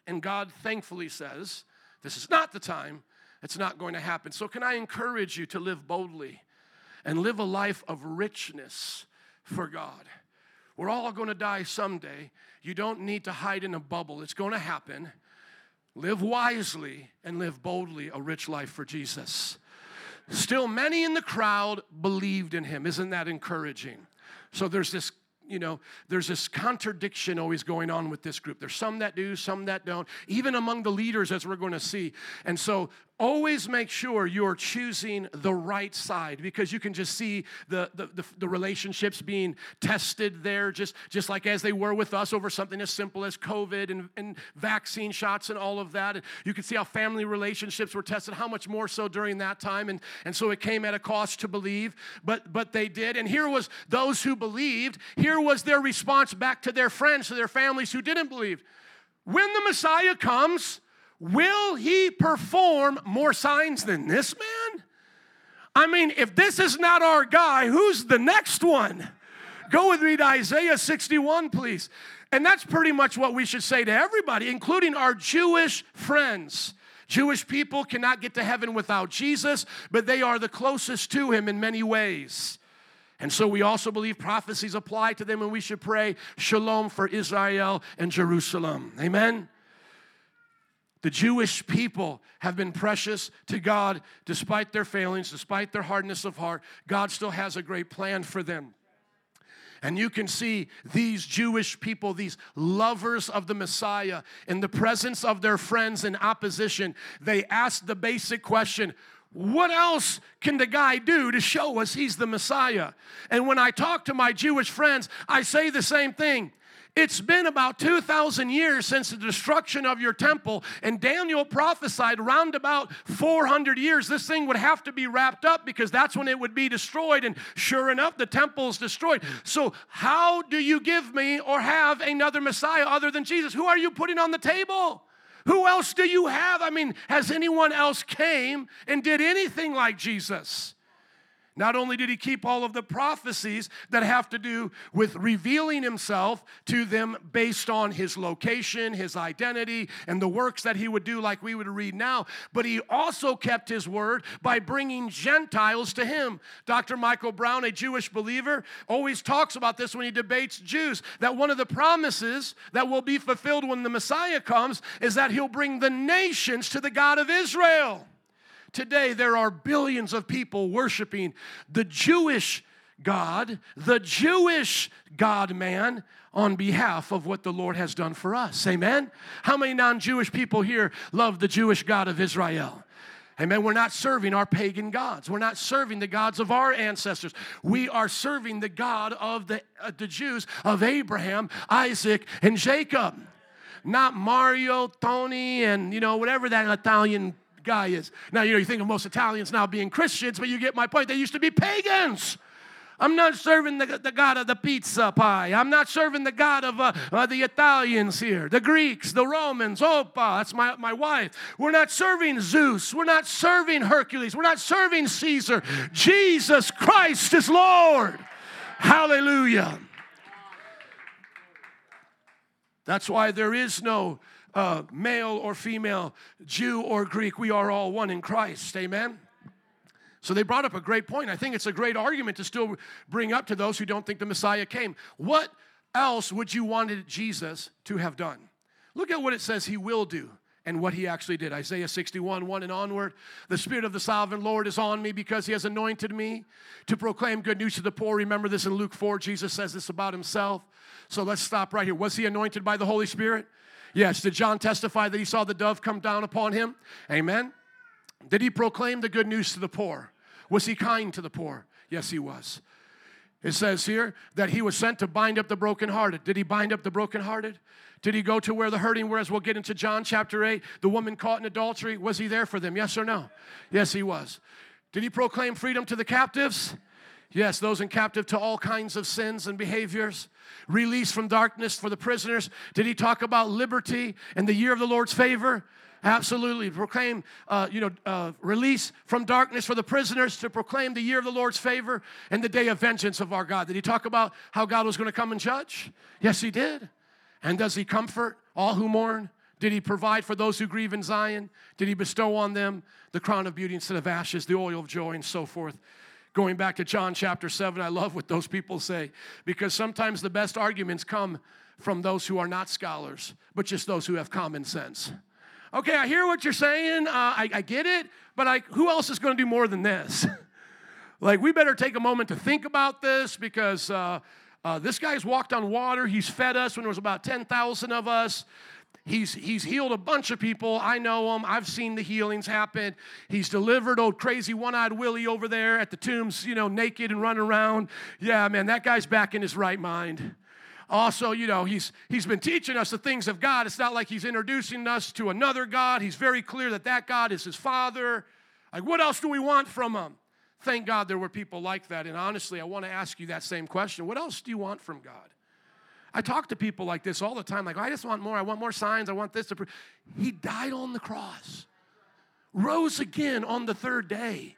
And God thankfully says, This is not the time, it's not going to happen. So, can I encourage you to live boldly and live a life of richness for God. We're all going to die someday. You don't need to hide in a bubble, it's going to happen. Live wisely and live boldly a rich life for Jesus. Still, many in the crowd believed in him. Isn't that encouraging? So there's this you know, there's this contradiction always going on with this group. There's some that do, some that don't, even among the leaders, as we're going to see. And so always make sure you're choosing the right side because you can just see the, the, the, the, relationships being tested there, just, just like as they were with us over something as simple as COVID and, and vaccine shots and all of that. And you can see how family relationships were tested, how much more so during that time. And, and so it came at a cost to believe, but, but they did. And here was those who believed. Here was their response back to their friends, to their families who didn't believe. When the Messiah comes, Will he perform more signs than this man? I mean, if this is not our guy, who's the next one? Go with me to Isaiah 61, please. And that's pretty much what we should say to everybody, including our Jewish friends. Jewish people cannot get to heaven without Jesus, but they are the closest to him in many ways. And so we also believe prophecies apply to them, and we should pray shalom for Israel and Jerusalem. Amen. The Jewish people have been precious to God despite their failings, despite their hardness of heart. God still has a great plan for them. And you can see these Jewish people, these lovers of the Messiah, in the presence of their friends in opposition, they ask the basic question what else can the guy do to show us he's the Messiah? And when I talk to my Jewish friends, I say the same thing. It's been about 2,000 years since the destruction of your temple, and Daniel prophesied around about 400 years this thing would have to be wrapped up because that's when it would be destroyed. And sure enough, the temple is destroyed. So, how do you give me or have another Messiah other than Jesus? Who are you putting on the table? Who else do you have? I mean, has anyone else came and did anything like Jesus? Not only did he keep all of the prophecies that have to do with revealing himself to them based on his location, his identity, and the works that he would do, like we would read now, but he also kept his word by bringing Gentiles to him. Dr. Michael Brown, a Jewish believer, always talks about this when he debates Jews that one of the promises that will be fulfilled when the Messiah comes is that he'll bring the nations to the God of Israel. Today, there are billions of people worshiping the Jewish God, the Jewish God man, on behalf of what the Lord has done for us. Amen? How many non Jewish people here love the Jewish God of Israel? Amen. We're not serving our pagan gods. We're not serving the gods of our ancestors. We are serving the God of the, uh, the Jews of Abraham, Isaac, and Jacob. Not Mario, Tony, and you know, whatever that Italian guy is. Now, you know, you think of most Italians now being Christians, but you get my point. They used to be pagans. I'm not serving the, the God of the pizza pie. I'm not serving the God of uh, uh, the Italians here, the Greeks, the Romans. Opa, that's my, my wife. We're not serving Zeus. We're not serving Hercules. We're not serving Caesar. Jesus Christ is Lord. Hallelujah. That's why there is no uh, male or female, Jew or Greek, we are all one in Christ. Amen? So they brought up a great point. I think it's a great argument to still bring up to those who don't think the Messiah came. What else would you wanted Jesus to have done? Look at what it says he will do and what he actually did. Isaiah 61, 1 and onward. The Spirit of the Sovereign Lord is on me because he has anointed me to proclaim good news to the poor. Remember this in Luke 4, Jesus says this about himself. So let's stop right here. Was he anointed by the Holy Spirit? Yes. Did John testify that he saw the dove come down upon him? Amen. Did he proclaim the good news to the poor? Was he kind to the poor? Yes, he was. It says here that he was sent to bind up the brokenhearted. Did he bind up the brokenhearted? Did he go to where the hurting were? As we'll get into John chapter 8, the woman caught in adultery, was he there for them? Yes or no? Yes, he was. Did he proclaim freedom to the captives? Yes, those in captive to all kinds of sins and behaviors. Release from darkness for the prisoners. Did he talk about liberty and the year of the Lord's favor? Absolutely. Proclaim, uh, you know, uh, release from darkness for the prisoners to proclaim the year of the Lord's favor and the day of vengeance of our God. Did he talk about how God was going to come and judge? Yes, he did. And does he comfort all who mourn? Did he provide for those who grieve in Zion? Did he bestow on them the crown of beauty instead of ashes, the oil of joy, and so forth? Going back to John chapter 7, I love what those people say because sometimes the best arguments come from those who are not scholars, but just those who have common sense. Okay, I hear what you're saying. Uh, I, I get it, but like, who else is going to do more than this? like, we better take a moment to think about this because uh, uh, this guy's walked on water. He's fed us when there was about 10,000 of us. He's, he's healed a bunch of people. I know him. I've seen the healings happen. He's delivered old crazy one eyed Willie over there at the tombs, you know, naked and running around. Yeah, man, that guy's back in his right mind. Also, you know, he's, he's been teaching us the things of God. It's not like he's introducing us to another God. He's very clear that that God is his father. Like, what else do we want from him? Thank God there were people like that. And honestly, I want to ask you that same question. What else do you want from God? I talk to people like this all the time, like, oh, I just want more. I want more signs. I want this to prove. He died on the cross, rose again on the third day.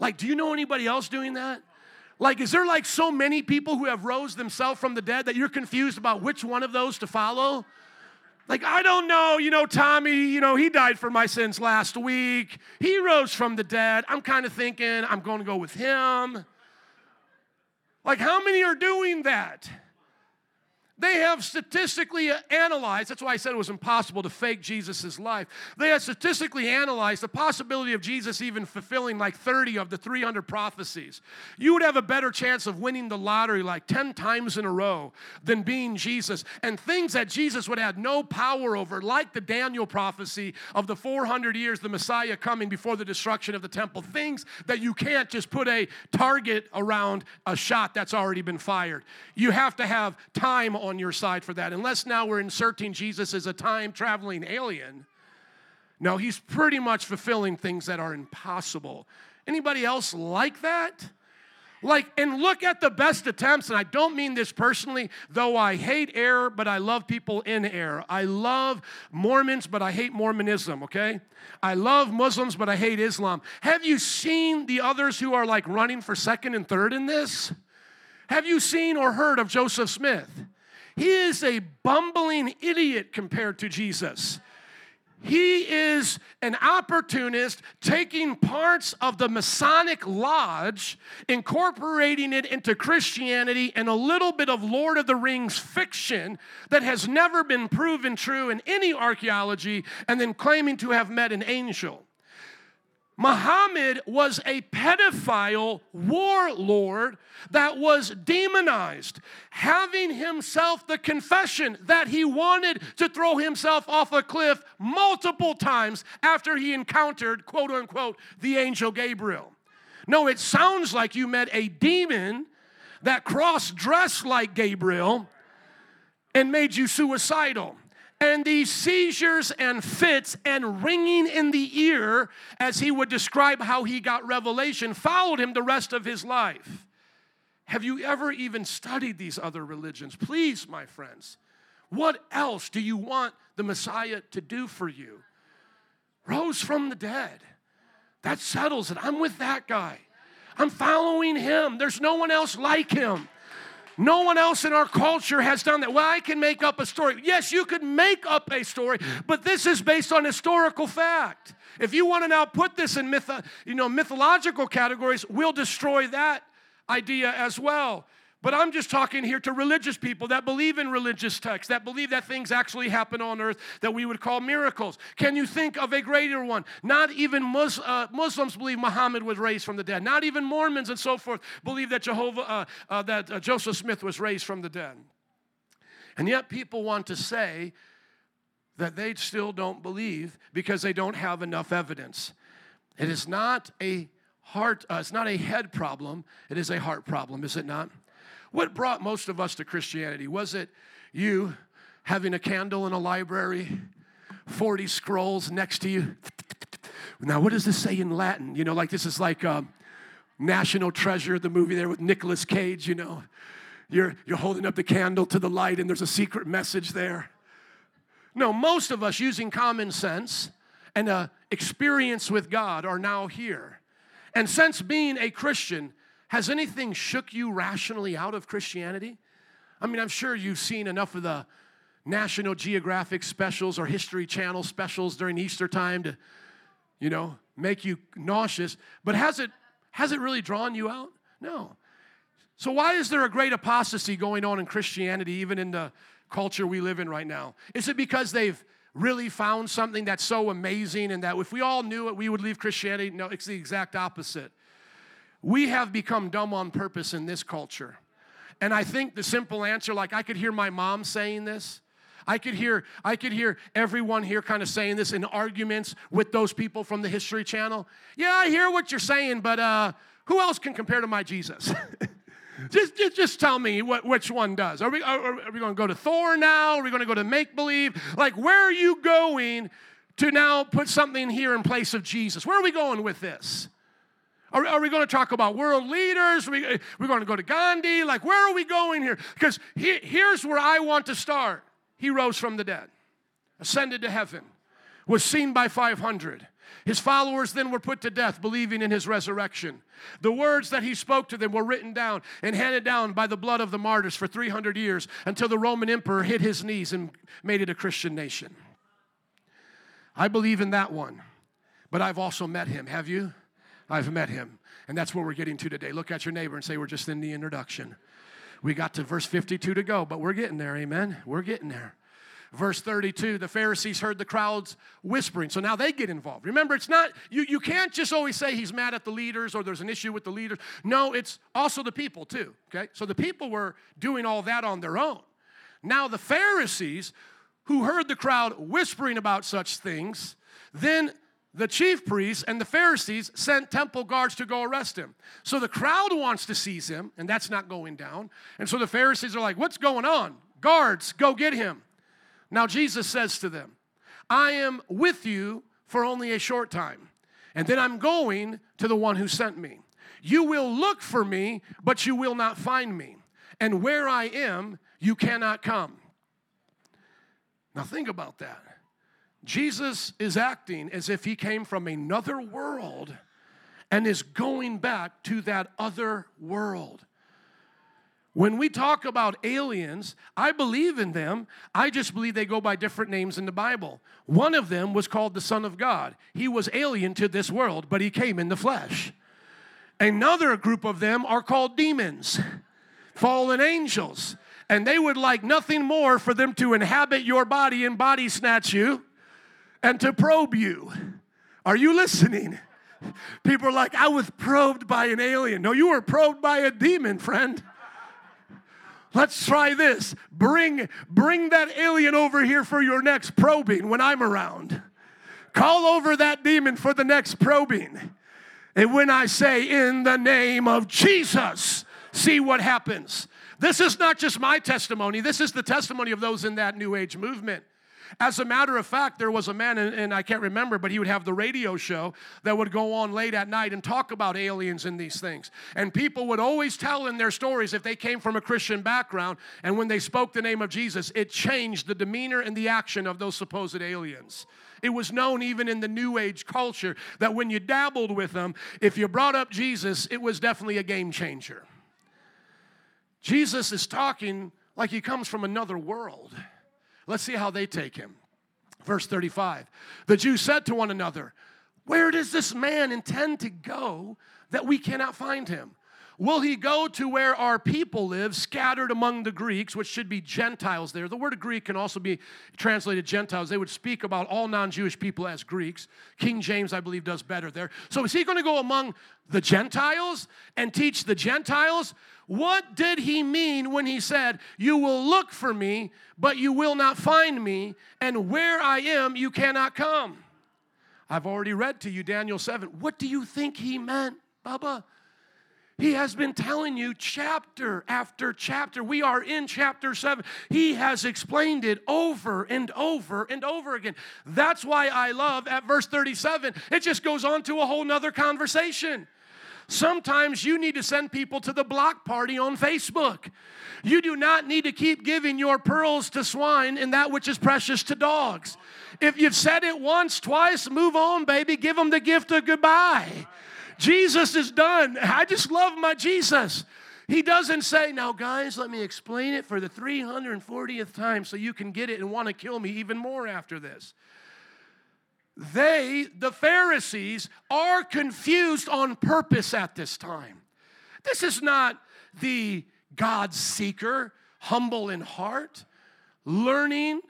Like, do you know anybody else doing that? Like, is there like so many people who have rose themselves from the dead that you're confused about which one of those to follow? Like, I don't know, you know, Tommy, you know, he died for my sins last week. He rose from the dead. I'm kind of thinking I'm going to go with him. Like, how many are doing that? They have statistically analyzed, that's why I said it was impossible to fake Jesus' life. They have statistically analyzed the possibility of Jesus even fulfilling like 30 of the 300 prophecies. You would have a better chance of winning the lottery like 10 times in a row than being Jesus. And things that Jesus would have no power over, like the Daniel prophecy of the 400 years, the Messiah coming before the destruction of the temple. Things that you can't just put a target around a shot that's already been fired. You have to have time on your side for that. Unless now we're inserting Jesus as a time traveling alien. No, he's pretty much fulfilling things that are impossible. Anybody else like that? Like, and look at the best attempts, and I don't mean this personally, though I hate error, but I love people in error. I love Mormons, but I hate Mormonism, okay? I love Muslims, but I hate Islam. Have you seen the others who are like running for second and third in this? Have you seen or heard of Joseph Smith? He is a bumbling idiot compared to Jesus. He is an opportunist taking parts of the Masonic Lodge, incorporating it into Christianity and a little bit of Lord of the Rings fiction that has never been proven true in any archaeology, and then claiming to have met an angel. Muhammad was a pedophile warlord that was demonized, having himself the confession that he wanted to throw himself off a cliff multiple times after he encountered, quote unquote, the angel Gabriel. No, it sounds like you met a demon that cross dressed like Gabriel and made you suicidal. And these seizures and fits and ringing in the ear, as he would describe how he got revelation, followed him the rest of his life. Have you ever even studied these other religions? Please, my friends, what else do you want the Messiah to do for you? Rose from the dead. That settles it. I'm with that guy. I'm following him. There's no one else like him. No one else in our culture has done that. Well, I can make up a story. Yes, you could make up a story, but this is based on historical fact. If you want to now put this in myth, you know, mythological categories, we'll destroy that idea as well. But I'm just talking here to religious people that believe in religious texts, that believe that things actually happen on earth that we would call miracles. Can you think of a greater one? Not even Mus- uh, Muslims believe Muhammad was raised from the dead. Not even Mormons and so forth believe that Jehovah, uh, uh, that uh, Joseph Smith was raised from the dead. And yet people want to say that they still don't believe because they don't have enough evidence. It is not a heart, uh, it's not a head problem, it is a heart problem, is it not? What brought most of us to Christianity? Was it you having a candle in a library, 40 scrolls next to you? Now, what does this say in Latin? You know, like this is like um, National Treasure, the movie there with Nicolas Cage, you know. You're, you're holding up the candle to the light and there's a secret message there. No, most of us using common sense and a experience with God are now here. And since being a Christian, has anything shook you rationally out of Christianity? I mean, I'm sure you've seen enough of the National Geographic specials or History Channel specials during Easter time to, you know, make you nauseous. But has it Has it really drawn you out? No. So, why is there a great apostasy going on in Christianity, even in the culture we live in right now? Is it because they've really found something that's so amazing and that if we all knew it, we would leave Christianity? No, it's the exact opposite. We have become dumb on purpose in this culture. And I think the simple answer, like I could hear my mom saying this. I could hear I could hear everyone here kind of saying this in arguments with those people from the History Channel. Yeah, I hear what you're saying, but uh, who else can compare to my Jesus? just, just, just tell me what, which one does. Are we, are, are we going to go to Thor now? Are we going to go to make believe? Like, where are you going to now put something here in place of Jesus? Where are we going with this? Are, are we going to talk about world leaders? Are we, eh, are we going to go to Gandhi? Like, where are we going here? Because he, here's where I want to start. He rose from the dead, ascended to heaven, was seen by 500. His followers then were put to death, believing in his resurrection. The words that he spoke to them were written down and handed down by the blood of the martyrs for 300 years until the Roman emperor hit his knees and made it a Christian nation. I believe in that one, but I've also met him. Have you? I've met him. And that's where we're getting to today. Look at your neighbor and say, We're just in the introduction. We got to verse 52 to go, but we're getting there, amen? We're getting there. Verse 32, the Pharisees heard the crowds whispering. So now they get involved. Remember, it's not, you, you can't just always say he's mad at the leaders or there's an issue with the leaders. No, it's also the people too, okay? So the people were doing all that on their own. Now the Pharisees, who heard the crowd whispering about such things, then the chief priests and the Pharisees sent temple guards to go arrest him. So the crowd wants to seize him, and that's not going down. And so the Pharisees are like, What's going on? Guards, go get him. Now Jesus says to them, I am with you for only a short time, and then I'm going to the one who sent me. You will look for me, but you will not find me. And where I am, you cannot come. Now think about that. Jesus is acting as if he came from another world and is going back to that other world. When we talk about aliens, I believe in them. I just believe they go by different names in the Bible. One of them was called the Son of God. He was alien to this world, but he came in the flesh. Another group of them are called demons, fallen angels. And they would like nothing more for them to inhabit your body and body snatch you and to probe you. Are you listening? People are like, I was probed by an alien. No, you were probed by a demon, friend. Let's try this. Bring, bring that alien over here for your next probing when I'm around. Call over that demon for the next probing. And when I say, in the name of Jesus, see what happens. This is not just my testimony, this is the testimony of those in that New Age movement. As a matter of fact, there was a man, and, I can't remember, but he would have the radio show that would go on late at night and talk about aliens and these things. And people would always tell in their stories if they came from a Christian background, and when they spoke the name of Jesus, it changed the demeanor and the action of those supposed aliens. It was known even in the New Age culture that when you dabbled with them, if you brought up Jesus, it was definitely a game changer. Jesus is talking like he comes from another world. Let's see how they take him. Verse 35 The Jews said to one another, Where does this man intend to go that we cannot find him? Will he go to where our people live, scattered among the Greeks, which should be Gentiles there? The word Greek can also be translated Gentiles. They would speak about all non Jewish people as Greeks. King James, I believe, does better there. So is he going to go among the Gentiles and teach the Gentiles? What did he mean when he said, You will look for me, but you will not find me, and where I am, you cannot come? I've already read to you Daniel 7. What do you think he meant, Baba? He has been telling you chapter after chapter. We are in chapter 7. He has explained it over and over and over again. That's why I love at verse 37, it just goes on to a whole nother conversation. Sometimes you need to send people to the block party on Facebook. You do not need to keep giving your pearls to swine and that which is precious to dogs. If you've said it once, twice, move on, baby. Give them the gift of goodbye. Jesus is done. I just love my Jesus. He doesn't say, Now, guys, let me explain it for the 340th time so you can get it and want to kill me even more after this. they, the Pharisees, are confused on purpose at this time. This is not the God seeker, humble in heart, learning,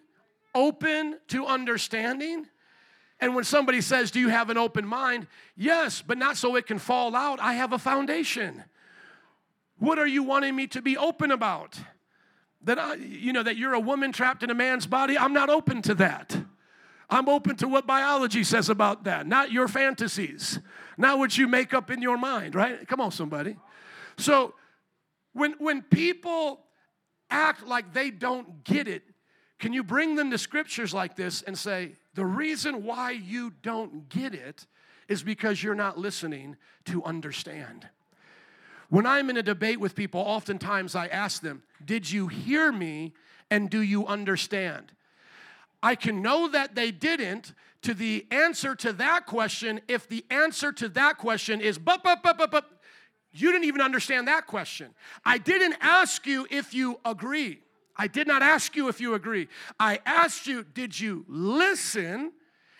open to understanding. And when somebody says, Do you have an open mind? Yes, but not so it can fall out. I have a foundation. What are you wanting me to be open about? That I, you know, that you're a woman trapped in a man's body? I'm not open to that. I'm open to what biology says about that, not your fantasies, not what you make up in your mind, right? Come on, somebody. So when, when people act like they don't get it, can you bring them to scriptures like this and say, the reason why you don't get it is because you're not listening to understand? When I'm in a debate with people, oftentimes I ask them, Did you hear me and do you understand? I can know that they didn't to the answer to that question if the answer to that question is, but, but, but, but, but, you didn't even understand that question. I didn't ask you if you agree. I did not ask you if you agree. I asked you, did you listen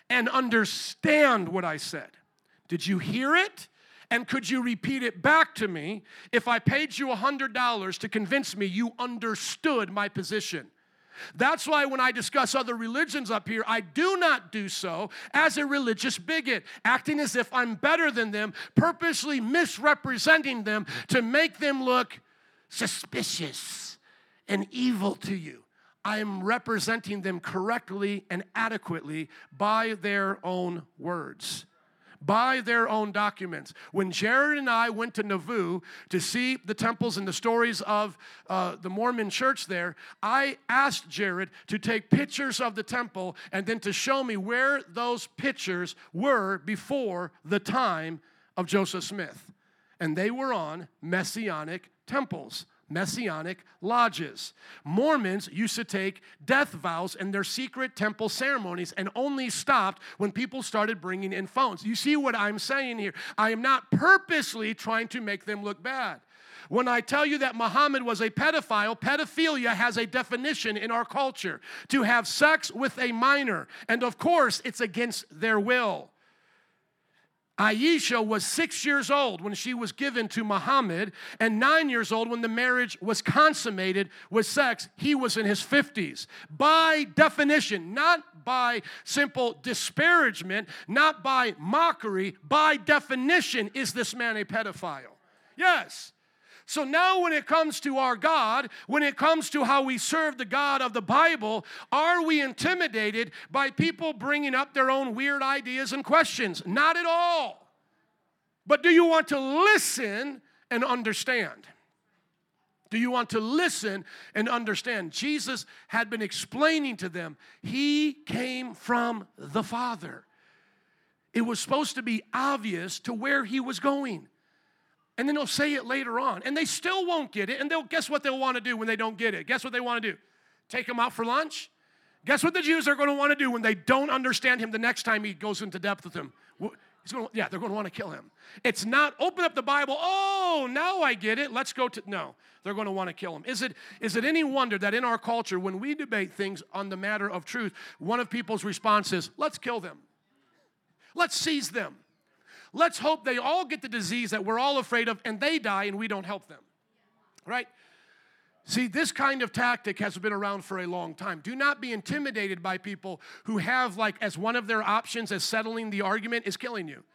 and understand what I said? Did you hear it? And could you repeat it back to me if I paid you $100 to convince me you understood my position? That's why when I discuss other religions up here, I do not do so as a religious bigot, acting as if I'm better than them, purposely misrepresenting them to make them look suspicious and evil to you. I am representing them correctly and adequately by their own words by their own documents. When Jared and I went to Nauvoo to see the temples and the stories of uh, the Mormon church there, I asked Jared to take pictures of the temple and then to show me where those pictures were before the time of Joseph Smith. And they were on Masonic temples Masonic lodges. Mormons used to take death vows in their secret temple ceremonies and only stopped when people started bringing in phones. You see what I'm saying here? I am not purposely trying to make them look bad. When I tell you that Muhammad was a pedophile, pedophilia has a definition in our culture to have sex with a minor. And of course, it's against their will. Aisha was six years old when she was given to Muhammad, and nine years old when the marriage was consummated with sex. He was in his 50s. By definition, not by simple disparagement, not by mockery, by definition, is this man a pedophile? Yes. So now, when it comes to our God, when it comes to how we serve the God of the Bible, are we intimidated by people bringing up their own weird ideas and questions? Not at all. But do you want to listen and understand? Do you want to listen and understand? Jesus had been explaining to them, He came from the Father. It was supposed to be obvious to where He was going and then they'll say it later on. And they still won't get it. And they'll guess what they'll want to do when they don't get it? Guess what they want to do? Take them out for lunch? Guess what the jews are going to want to do when they don't understand him the next time he goes into depth with them to, yeah they're going to want to kill him. It's not open up the bible. Oh now i get it. Let's go to no they're going to want to kill him. Is it is it any wonder that in our culture when we debate things on the matter of truth one of people's responses let's kill them. Let's seize them Let's hope they all get the disease that we're all afraid of and they die and we don't help them. Right? See, this kind of tactic has been around for a long time. Do not be intimidated by people who have, like, as one of their options as settling the argument is killing you.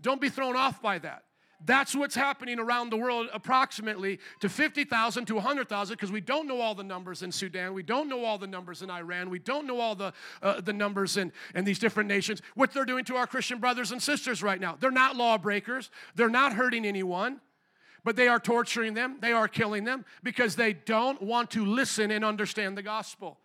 Don't be thrown off by that. That's what's happening around the world, approximately to 50,000 to 100,000, because we don't know all the numbers in Sudan. We don't know all the numbers in Iran. We don't know all the, uh, the numbers in, in these different nations. What they're doing to our Christian brothers and sisters right now. They're not lawbreakers, they're not hurting anyone, but they are torturing them, they are killing them because they don't want to listen and understand the gospel.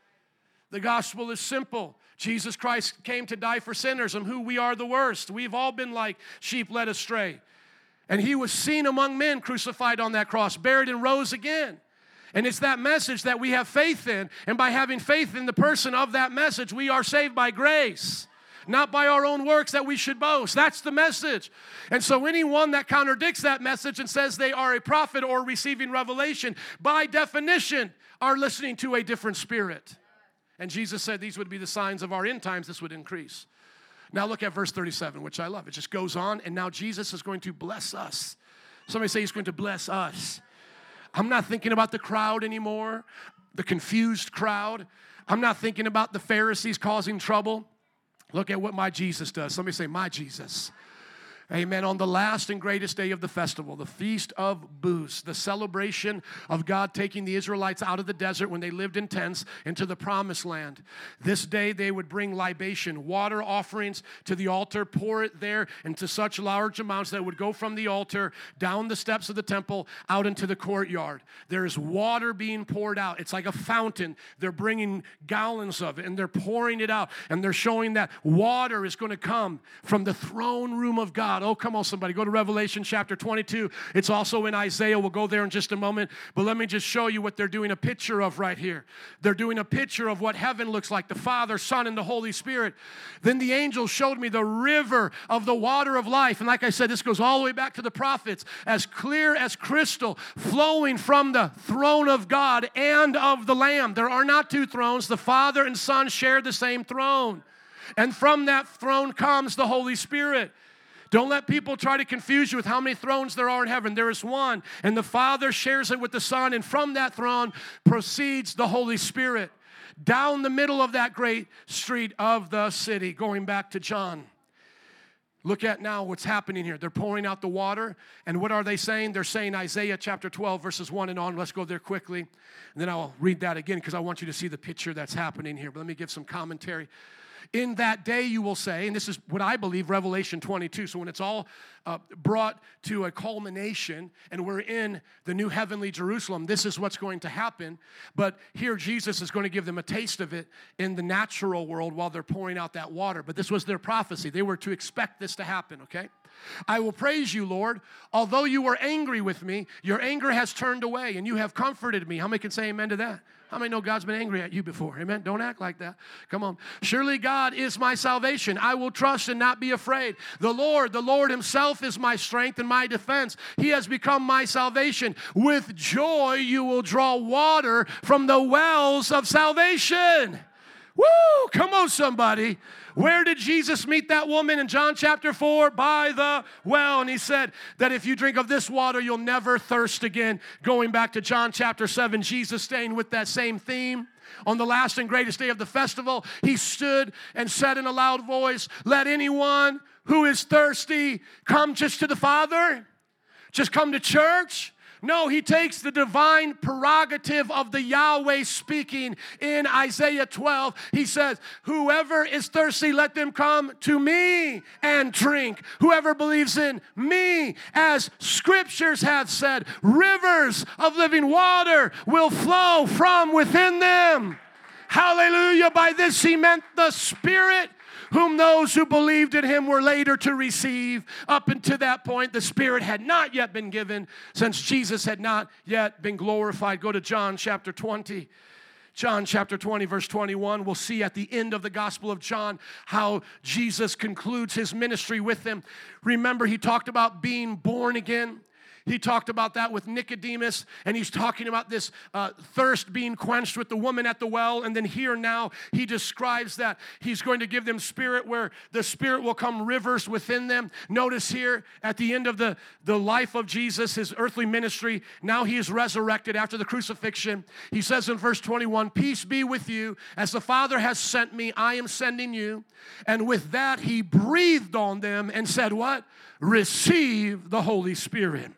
The gospel is simple. Jesus Christ came to die for sinners, and who we are the worst. We've all been like sheep led astray. And he was seen among men crucified on that cross, buried and rose again. And it's that message that we have faith in. And by having faith in the person of that message, we are saved by grace, not by our own works that we should boast. That's the message. And so, anyone that contradicts that message and says they are a prophet or receiving revelation, by definition, are listening to a different spirit. And Jesus said these would be the signs of our end times, this would increase. Now look at verse 37, which I love. It just goes on, and now Jesus is going to bless us. Somebody say he's going to bless us. I'm not thinking about the crowd anymore, the confused crowd. I'm not thinking about the Pharisees causing trouble. Look at what my Jesus does. Somebody say, My Jesus. Amen. On the last and greatest day of the festival, the Feast of Booths, the celebration of God taking the Israelites out of the desert when they lived in tents into the promised land. This day they would bring libation, water offerings to the altar, pour it there into such large amounts that it would go from the altar down the steps of the temple out into the courtyard. There is water being poured out. It's like a fountain. They're bringing gallons of it and they're pouring it out and they're showing that water is going to come from the throne room of God Oh, come on, somebody. Go to Revelation chapter 22. It's also in Isaiah. We'll go there in just a moment. But let me just show you what they're doing a picture of right here. They're doing a picture of what heaven looks like the Father, Son, and the Holy Spirit. Then the angel showed me the river of the water of life. And like I said, this goes all the way back to the prophets, as clear as crystal, flowing from the throne of God and of the Lamb. There are not two thrones, the Father and Son share the same throne. And from that throne comes the Holy Spirit. Don't let people try to confuse you with how many thrones there are in heaven. There is one, and the Father shares it with the Son, and from that throne proceeds the Holy Spirit down the middle of that great street of the city, going back to John. Look at now what's happening here. They're pouring out the water. And what are they saying? They're saying Isaiah chapter 12, verses 1 and on. Let's go there quickly. And then I'll read that again because I want you to see the picture that's happening here. But let me give some commentary. In that day, you will say, and this is what I believe, Revelation 22. So when it's all uh, brought to a culmination and we're in the new heavenly Jerusalem, this is what's going to happen. But here, Jesus is going to give them a taste of it in the natural world while they're pouring out that water. But this was their prophecy. They were to expect this to happen, okay? I will praise you, Lord. Although you were angry with me, your anger has turned away and you have comforted me. How many can say amen to that? How many know God's been angry at you before? Amen. Don't act like that. Come on. Surely God is my salvation. I will trust and not be afraid. The Lord, the Lord Himself is my strength and my defense. He has become my salvation. With joy, you will draw water from the wells of salvation. Woo! Come on, somebody. Where did Jesus meet that woman in John chapter 4? By the well. And he said that if you drink of this water, you'll never thirst again. Going back to John chapter 7, Jesus staying with that same theme. On the last and greatest day of the festival, he stood and said in a loud voice, Let anyone who is thirsty come just to the Father, just come to church. No, he takes the divine prerogative of the Yahweh speaking in Isaiah 12. He says, Whoever is thirsty, let them come to me and drink. Whoever believes in me, as scriptures have said, rivers of living water will flow from within them. Hallelujah. By this he meant the Spirit whom those who believed in him were later to receive. Up until that point, the Spirit had not yet been given, since Jesus had not yet been glorified. Go to John chapter 20. John chapter 20, verse 21, we'll see at the end of the Gospel of John how Jesus concludes his ministry with them. Remember, he talked about being born again. He talked about that with Nicodemus, and he's talking about this uh, thirst being quenched with the woman at the well. And then here now, he describes that he's going to give them spirit where the spirit will come rivers within them. Notice here at the end of the, the life of Jesus, his earthly ministry, now he is resurrected after the crucifixion. He says in verse 21 Peace be with you. As the Father has sent me, I am sending you. And with that, he breathed on them and said, What? Receive the Holy Spirit.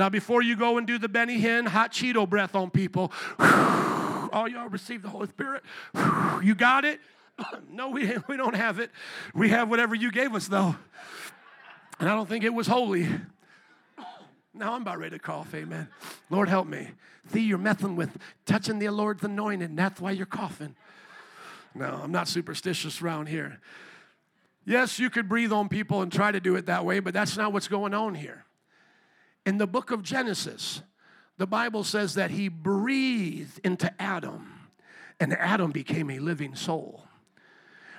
Now, before you go and do the Benny Hinn hot Cheeto breath on people, all y'all receive the Holy Spirit. You got it? No, we, we don't have it. We have whatever you gave us, though. And I don't think it was holy. Now I'm about ready to cough, amen. Lord, help me. See, you're messing with touching the Lord's anointing. that's why you're coughing. No, I'm not superstitious around here. Yes, you could breathe on people and try to do it that way, but that's not what's going on here. In the book of Genesis, the Bible says that he breathed into Adam, and Adam became a living soul.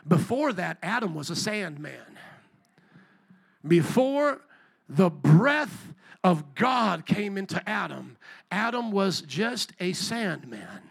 Before that, Adam was a sandman. Before the breath of God came into Adam, Adam was just a sandman.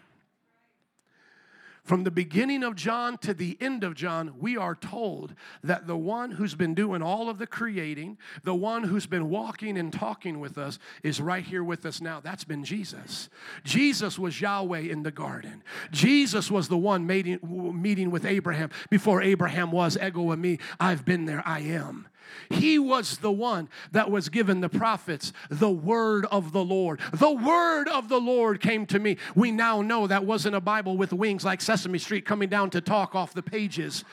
From the beginning of John to the end of John, we are told that the one who's been doing all of the creating, the one who's been walking and talking with us, is right here with us now. That's been Jesus. Jesus was Yahweh in the garden. Jesus was the one meeting, with Abraham before Abraham was ego eimi. I've been there, I am. He was the one that was given the prophets the word of the Lord. The word of the Lord came to me. We now know that wasn't a Bible with wings like Sesame Street coming down to talk off the pages.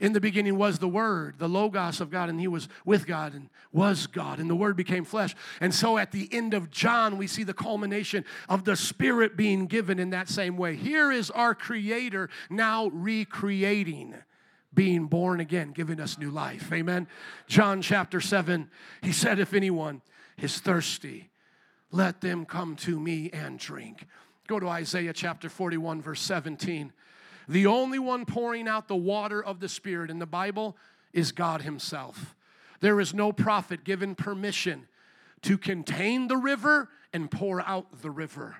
In the beginning was the Word, the Logos of God, and He was with God and was God, and the Word became flesh. And so at the end of John, we see the culmination of the Spirit being given in that same way. Here is our Creator now recreating being born again, giving us new life. Amen. John chapter 7, he said, If anyone is thirsty, let them come to me and drink. Go to Isaiah chapter 41, verse 17. The only one pouring out the water of the Spirit in the Bible is God Himself. There is no prophet given permission to contain the river and pour out the river.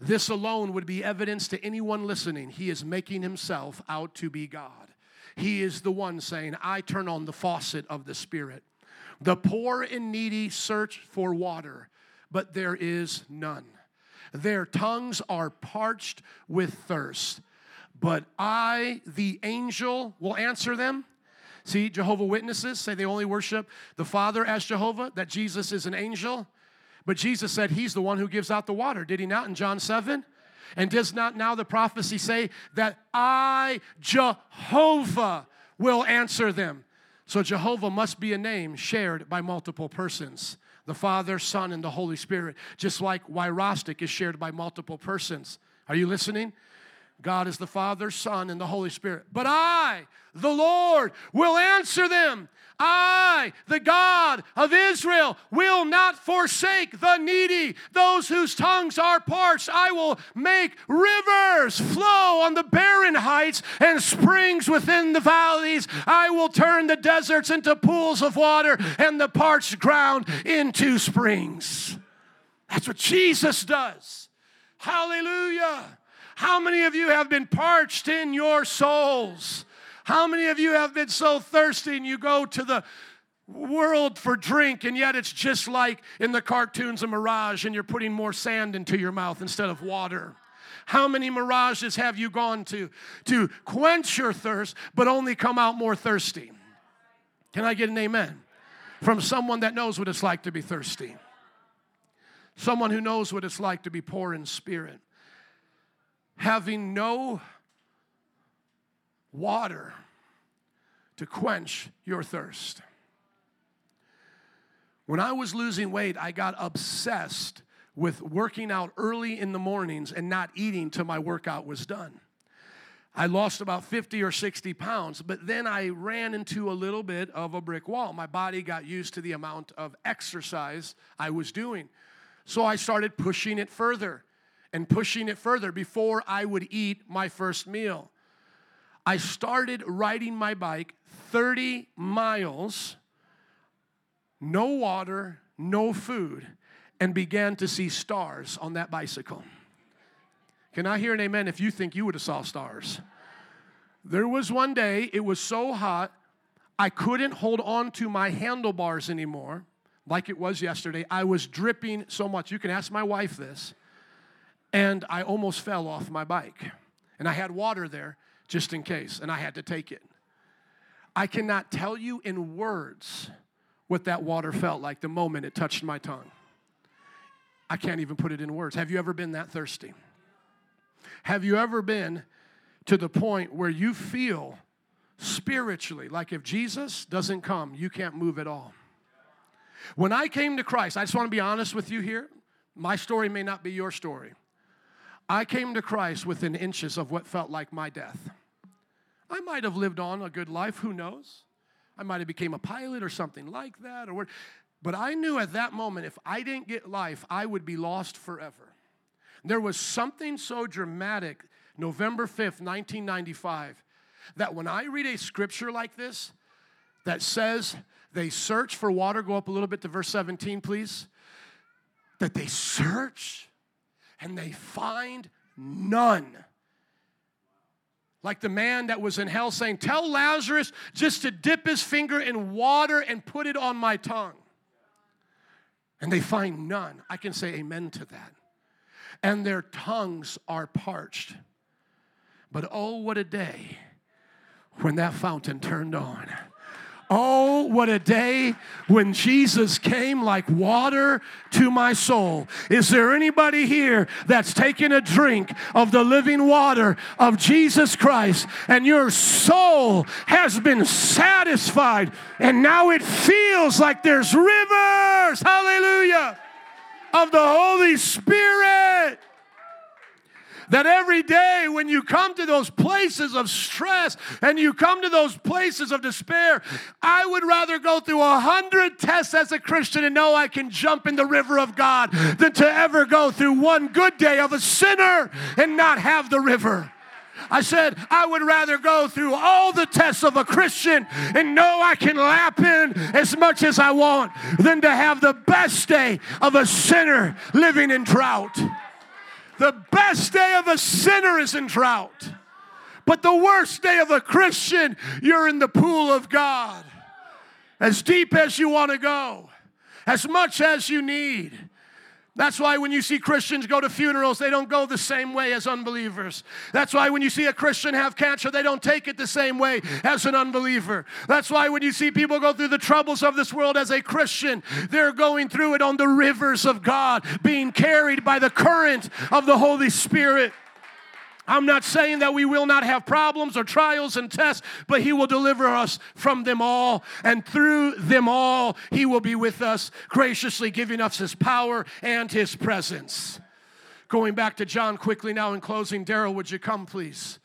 This alone would be evidence to anyone listening. He is making himself out to be God. He is the one saying, I turn on the faucet of the Spirit. The poor and needy search for water, but there is none. Their tongues are parched with thirst. But I, the angel, will answer them. See, Jehovah Witnesses say they only worship the Father as Jehovah, that Jesus is an angel. But Jesus said he's the one who gives out the water, did he not in John 7? And does not now the prophecy say that I, Jehovah, will answer them? So Jehovah must be a name shared by multiple persons the Father, Son, and the Holy Spirit, just like Wyrostic is shared by multiple persons. Are you listening? God is the Father, Son, and the Holy Spirit. But I, the Lord, will answer them. I, the God of Israel, will not forsake the needy, those whose tongues are parched. I will make rivers flow on the barren heights and springs within the valleys. I will turn the deserts into pools of water and the parched ground into springs. That's what Jesus does. Hallelujah. How many of you have been parched in your souls? How many of you have been so thirsty and you go to the world for drink and yet it's just like in the cartoons a mirage and you're putting more sand into your mouth instead of water? How many mirages have you gone to to quench your thirst but only come out more thirsty? Can I get an amen? From someone that knows what it's like to be thirsty. Someone who knows what it's like to be poor in spirit having no water to quench your thirst. When I was losing weight, I got obsessed with working out early in the mornings and not eating till my workout was done. I lost about 50 or 60 pounds, but then I ran into a little bit of a brick wall. My body got used to the amount of exercise I was doing. So I started pushing it further and pushing it further before I would eat my first meal. I started riding my bike 30 miles, no water, no food, and began to see stars on that bicycle. Can I hear an amen if you think you would have saw stars? There was one day, it was so hot, I couldn't hold on to my handlebars anymore like it was yesterday. I was dripping so much. You can ask my wife this and I almost fell off my bike. And I had water there just in case, and I had to take it. I cannot tell you in words what that water felt like the moment it touched my tongue. I can't even put it in words. Have you ever been that thirsty? Have you ever been to the point where you feel spiritually like if Jesus doesn't come, you can't move at all? When I came to Christ, I just want to be honest with you here. My story may not be your story. I came to Christ within inches of what felt like my death. I might have lived on a good life, who knows? I might have became a pilot or something like that or what, but I knew at that moment if I didn't get life, I would be lost forever. There was something so dramatic November 5th, 1995 that when I read a scripture like this that says they search for water, go up a little bit to verse 17 please. That they search and they find none. Like the man that was in hell saying, Tell Lazarus just to dip his finger in water and put it on my tongue. And they find none. I can say amen to that. And their tongues are parched. But oh, what a day when that fountain turned on. Oh, what a day when Jesus came like water to my soul. Is there anybody here that's taken a drink of the living water of Jesus Christ and your soul has been satisfied and now it feels like there's rivers, hallelujah, of the Holy Spirit? That every day when you come to those places of stress and you come to those places of despair, I would rather go through a hundred tests as a Christian and know I can jump in the river of God than to ever go through one good day of a sinner and not have the river. I said, I would rather go through all the tests of a Christian and know I can lap in as much as I want than to have the best day of a sinner living in drought. The best day of a sinner is in drought. But the worst day of a Christian, you're in the pool of God. As deep as you want to go, as much as you need. That's why when you see Christians go to funerals, they don't go the same way as unbelievers. That's why when you see a Christian have cancer, they don't take it the same way as an unbeliever. That's why when you see people go through the troubles of this world as a Christian, they're going through it on the rivers of God, being carried by the current of the Holy Spirit. I'm not saying that we will not have problems or trials and tests, but He will deliver us from them all. And through them all, He will be with us, graciously giving us His power and His presence. Going back to John quickly now in closing, Daryl, would you come, please?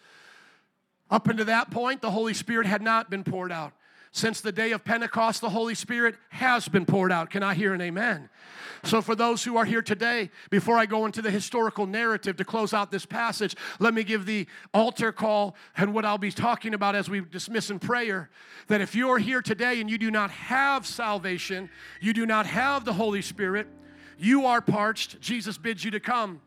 Up until that point, the Holy Spirit had not been poured out. Since the day of Pentecost, the Holy Spirit has been poured out. Can I hear an amen? So, for those who are here today, before I go into the historical narrative to close out this passage, let me give the altar call and what I'll be talking about as we dismiss in prayer. That if you're here today and you do not have salvation, you do not have the Holy Spirit, you are parched, Jesus bids you to come.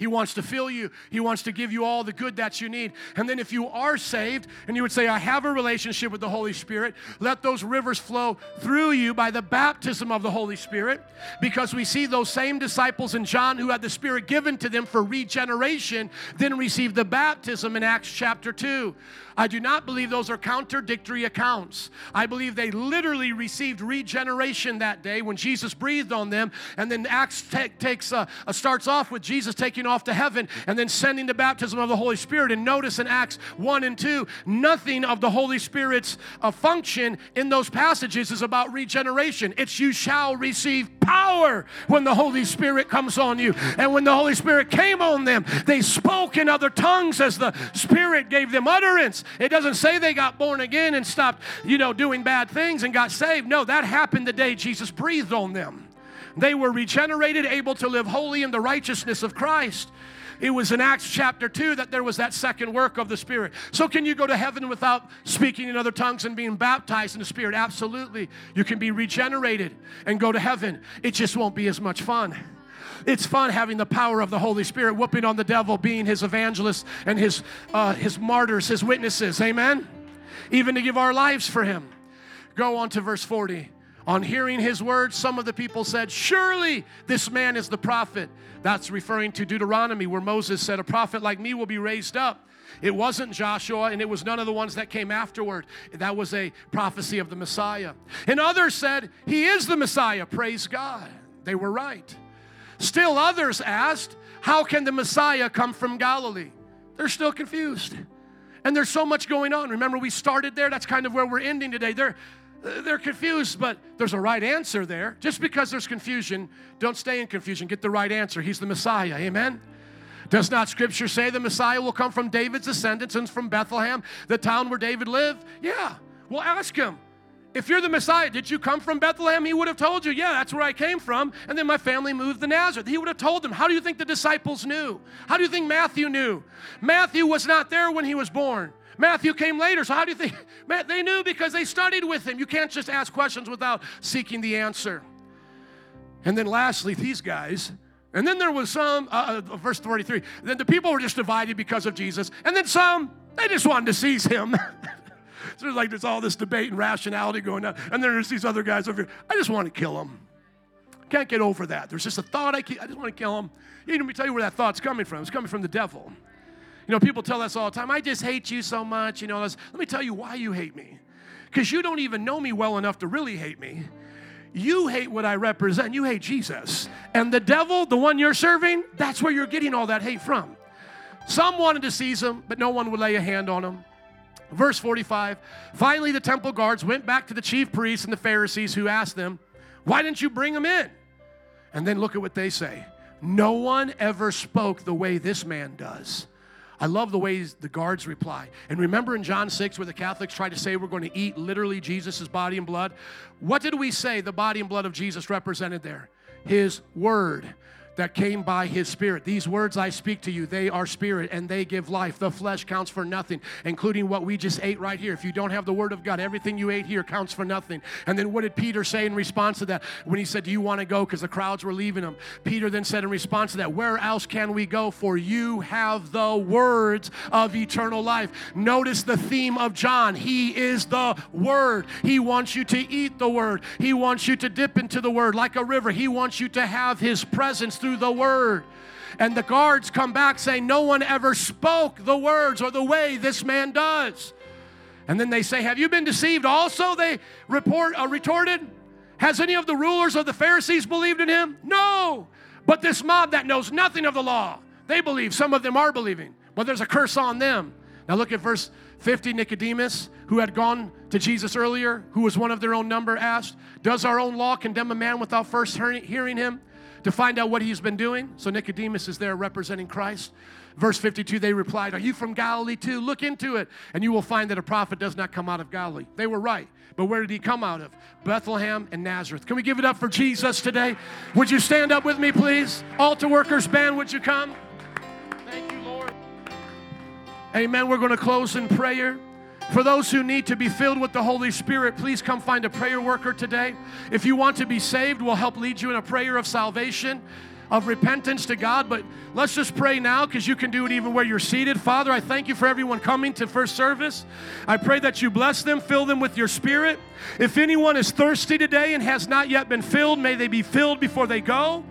He wants to fill you. He wants to give you all the good that you need. And then, if you are saved and you would say, I have a relationship with the Holy Spirit, let those rivers flow through you by the baptism of the Holy Spirit. Because we see those same disciples in John who had the Spirit given to them for regeneration, then received the baptism in Acts chapter 2. I do not believe those are contradictory accounts. I believe they literally received regeneration that day when Jesus breathed on them. And then Acts takes uh, uh, starts off with Jesus taking off to heaven and then sending the baptism of the Holy Spirit. And notice in Acts 1 and 2, nothing of the Holy Spirit's uh, function in those passages is about regeneration. It's you shall receive power when the Holy Spirit comes on you. And when the Holy Spirit came on them, they spoke in other tongues as the Spirit gave them utterance. It doesn't say they got born again and stopped, you know, doing bad things and got saved. No, that happened the day Jesus breathed on them. They were regenerated, able to live holy in the righteousness of Christ. It was in Acts chapter 2 that there was that second work of the Spirit. So, can you go to heaven without speaking in other tongues and being baptized in the Spirit? Absolutely. You can be regenerated and go to heaven. It just won't be as much fun. It's fun having the power of the Holy Spirit whooping on the devil, being his evangelists and his, uh, his martyrs, his witnesses. Amen? Even to give our lives for him. Go on to verse 40. On hearing his words, some of the people said, Surely this man is the prophet. That's referring to Deuteronomy, where Moses said, A prophet like me will be raised up. It wasn't Joshua, and it was none of the ones that came afterward. That was a prophecy of the Messiah. And others said, He is the Messiah. Praise God. They were right. Still, others asked, How can the Messiah come from Galilee? They're still confused. And there's so much going on. Remember, we started there. That's kind of where we're ending today. They're, they're confused, but there's a right answer there. Just because there's confusion, don't stay in confusion. Get the right answer. He's the Messiah. Amen? Does not Scripture say the Messiah will come from David's descendants and from Bethlehem, the town where David lived? Yeah. Well, ask him. If you're the Messiah, did you come from Bethlehem? He would have told you, yeah, that's where I came from. And then my family moved to Nazareth. He would have told them. How do you think the disciples knew? How do you think Matthew knew? Matthew was not there when he was born. Matthew came later. So how do you think? They knew because they studied with him. You can't just ask questions without seeking the answer. And then lastly, these guys. And then there was some, uh, uh verse 43, then the people were just divided because of Jesus. And then some They just wanted to seize him. so there's like there's all this debate and rationality going on. And then there's these other guys over here. I just want to kill him. Can't get over that. There's just a thought I, keep, I just want to kill him. You let me tell you where that thought's coming from. It's coming from the devil. You know, people tell us all the time, I just hate you so much. You know, let me tell you why you hate me. Because you don't even know me well enough to really hate me. You hate what I represent. You hate Jesus. And the devil, the one you're serving, that's where you're getting all that hate from. Some wanted to seize him, but no one would lay a hand on him. Verse 45 Finally, the temple guards went back to the chief priests and the Pharisees who asked them, Why didn't you bring him in? And then look at what they say. No one ever spoke the way this man does. I love the ways the guards reply. And remember in John 6 where the Catholics try to say we're going to eat literally Jesus' body and blood? What did we say the body and blood of Jesus represented there? His word that came by his spirit. These words I speak to you, they are spirit and they give life. The flesh counts for nothing, including what we just ate right here. If you don't have the word of God, everything you ate here counts for nothing. And then what did Peter say in response to that when he said, Do you want to go? Because the crowds were leaving him. Peter then said in response to that, Where else can we go? For you have the words of eternal life. Notice the theme of John. He is the word. He wants you to eat the word, he wants you to dip into the word like a river. He wants you to have his presence through the word. And the guards come back saying, No one ever spoke the words or the way this man does. And then they say, Have you been deceived also? They report, uh, retorted. Has any of the rulers of the Pharisees believed in him? No. But this mob that knows nothing of the law, they believe. Some of them are believing. But there's a curse on them. Now look at verse 50. Nicodemus, who had gone to Jesus earlier, who was one of their own number, asked, Does our own law condemn a man without first hearing him? To find out what he's been doing. So Nicodemus is there representing Christ. Verse 52, they replied, Are you from Galilee too? Look into it, and you will find that a prophet does not come out of Galilee. They were right. But where did he come out of? Bethlehem and Nazareth. Can we give it up for Jesus today? Would you stand up with me, please? Altar workers, band, would you come? Thank you, Lord. Amen. We're going to close in prayer. For those who need to be filled with the Holy Spirit, please come find a prayer worker today. If you want to be saved, we'll help lead you in a prayer of salvation of repentance to God. But let's just pray now because you can do it even where you're seated. Father, I thank you for everyone coming to first service. I pray that you bless them, fill them with your spirit. If anyone is thirsty today and has not yet been filled, may they be filled before they go.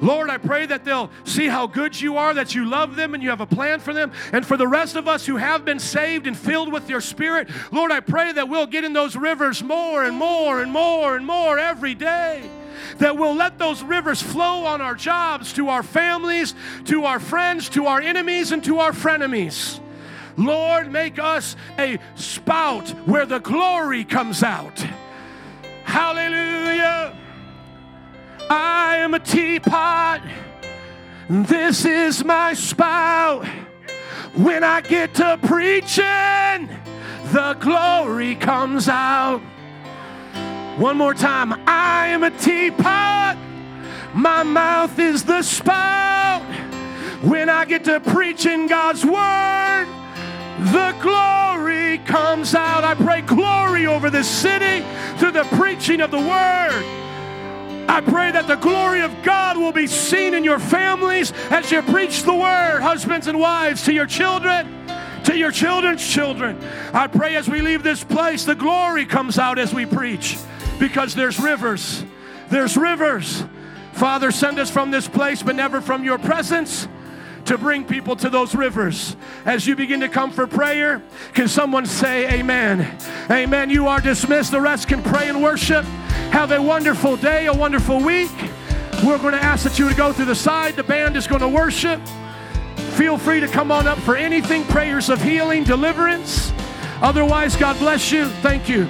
Lord, I pray that they'll see how good you are, that you love them and you have a plan for them. And for the rest of us who have been saved and filled with your spirit, Lord, I pray that we'll get in those rivers more and more and more and more every day that we'll let those rivers flow on our jobs, to our families, to our friends, to our enemies, and to our frenemies. Lord, make us a spout where the glory comes out. Hallelujah. I am a teapot. This is my spout. When I get to preaching, the glory comes out. One more time. I am a teapot. My mouth is the spout. When I get to preaching God's word, the glory comes out. I pray glory over this city through the preaching of the word. I pray that the glory of God will be seen in your families as you preach the word, husbands and wives, to your children, to your children's children. I pray as we leave this place, the glory comes out as we preach because there's rivers. There's rivers. Father, send us from this place, but never from your presence to bring people to those rivers. As you begin to come for prayer, can someone say amen? Amen. You are dismissed. The rest can pray and worship. Have a wonderful day, a wonderful week. We're going to ask that you would go through the side. The band is going to worship. Feel free to come on up for anything prayers of healing, deliverance. Otherwise, God bless you. Thank you.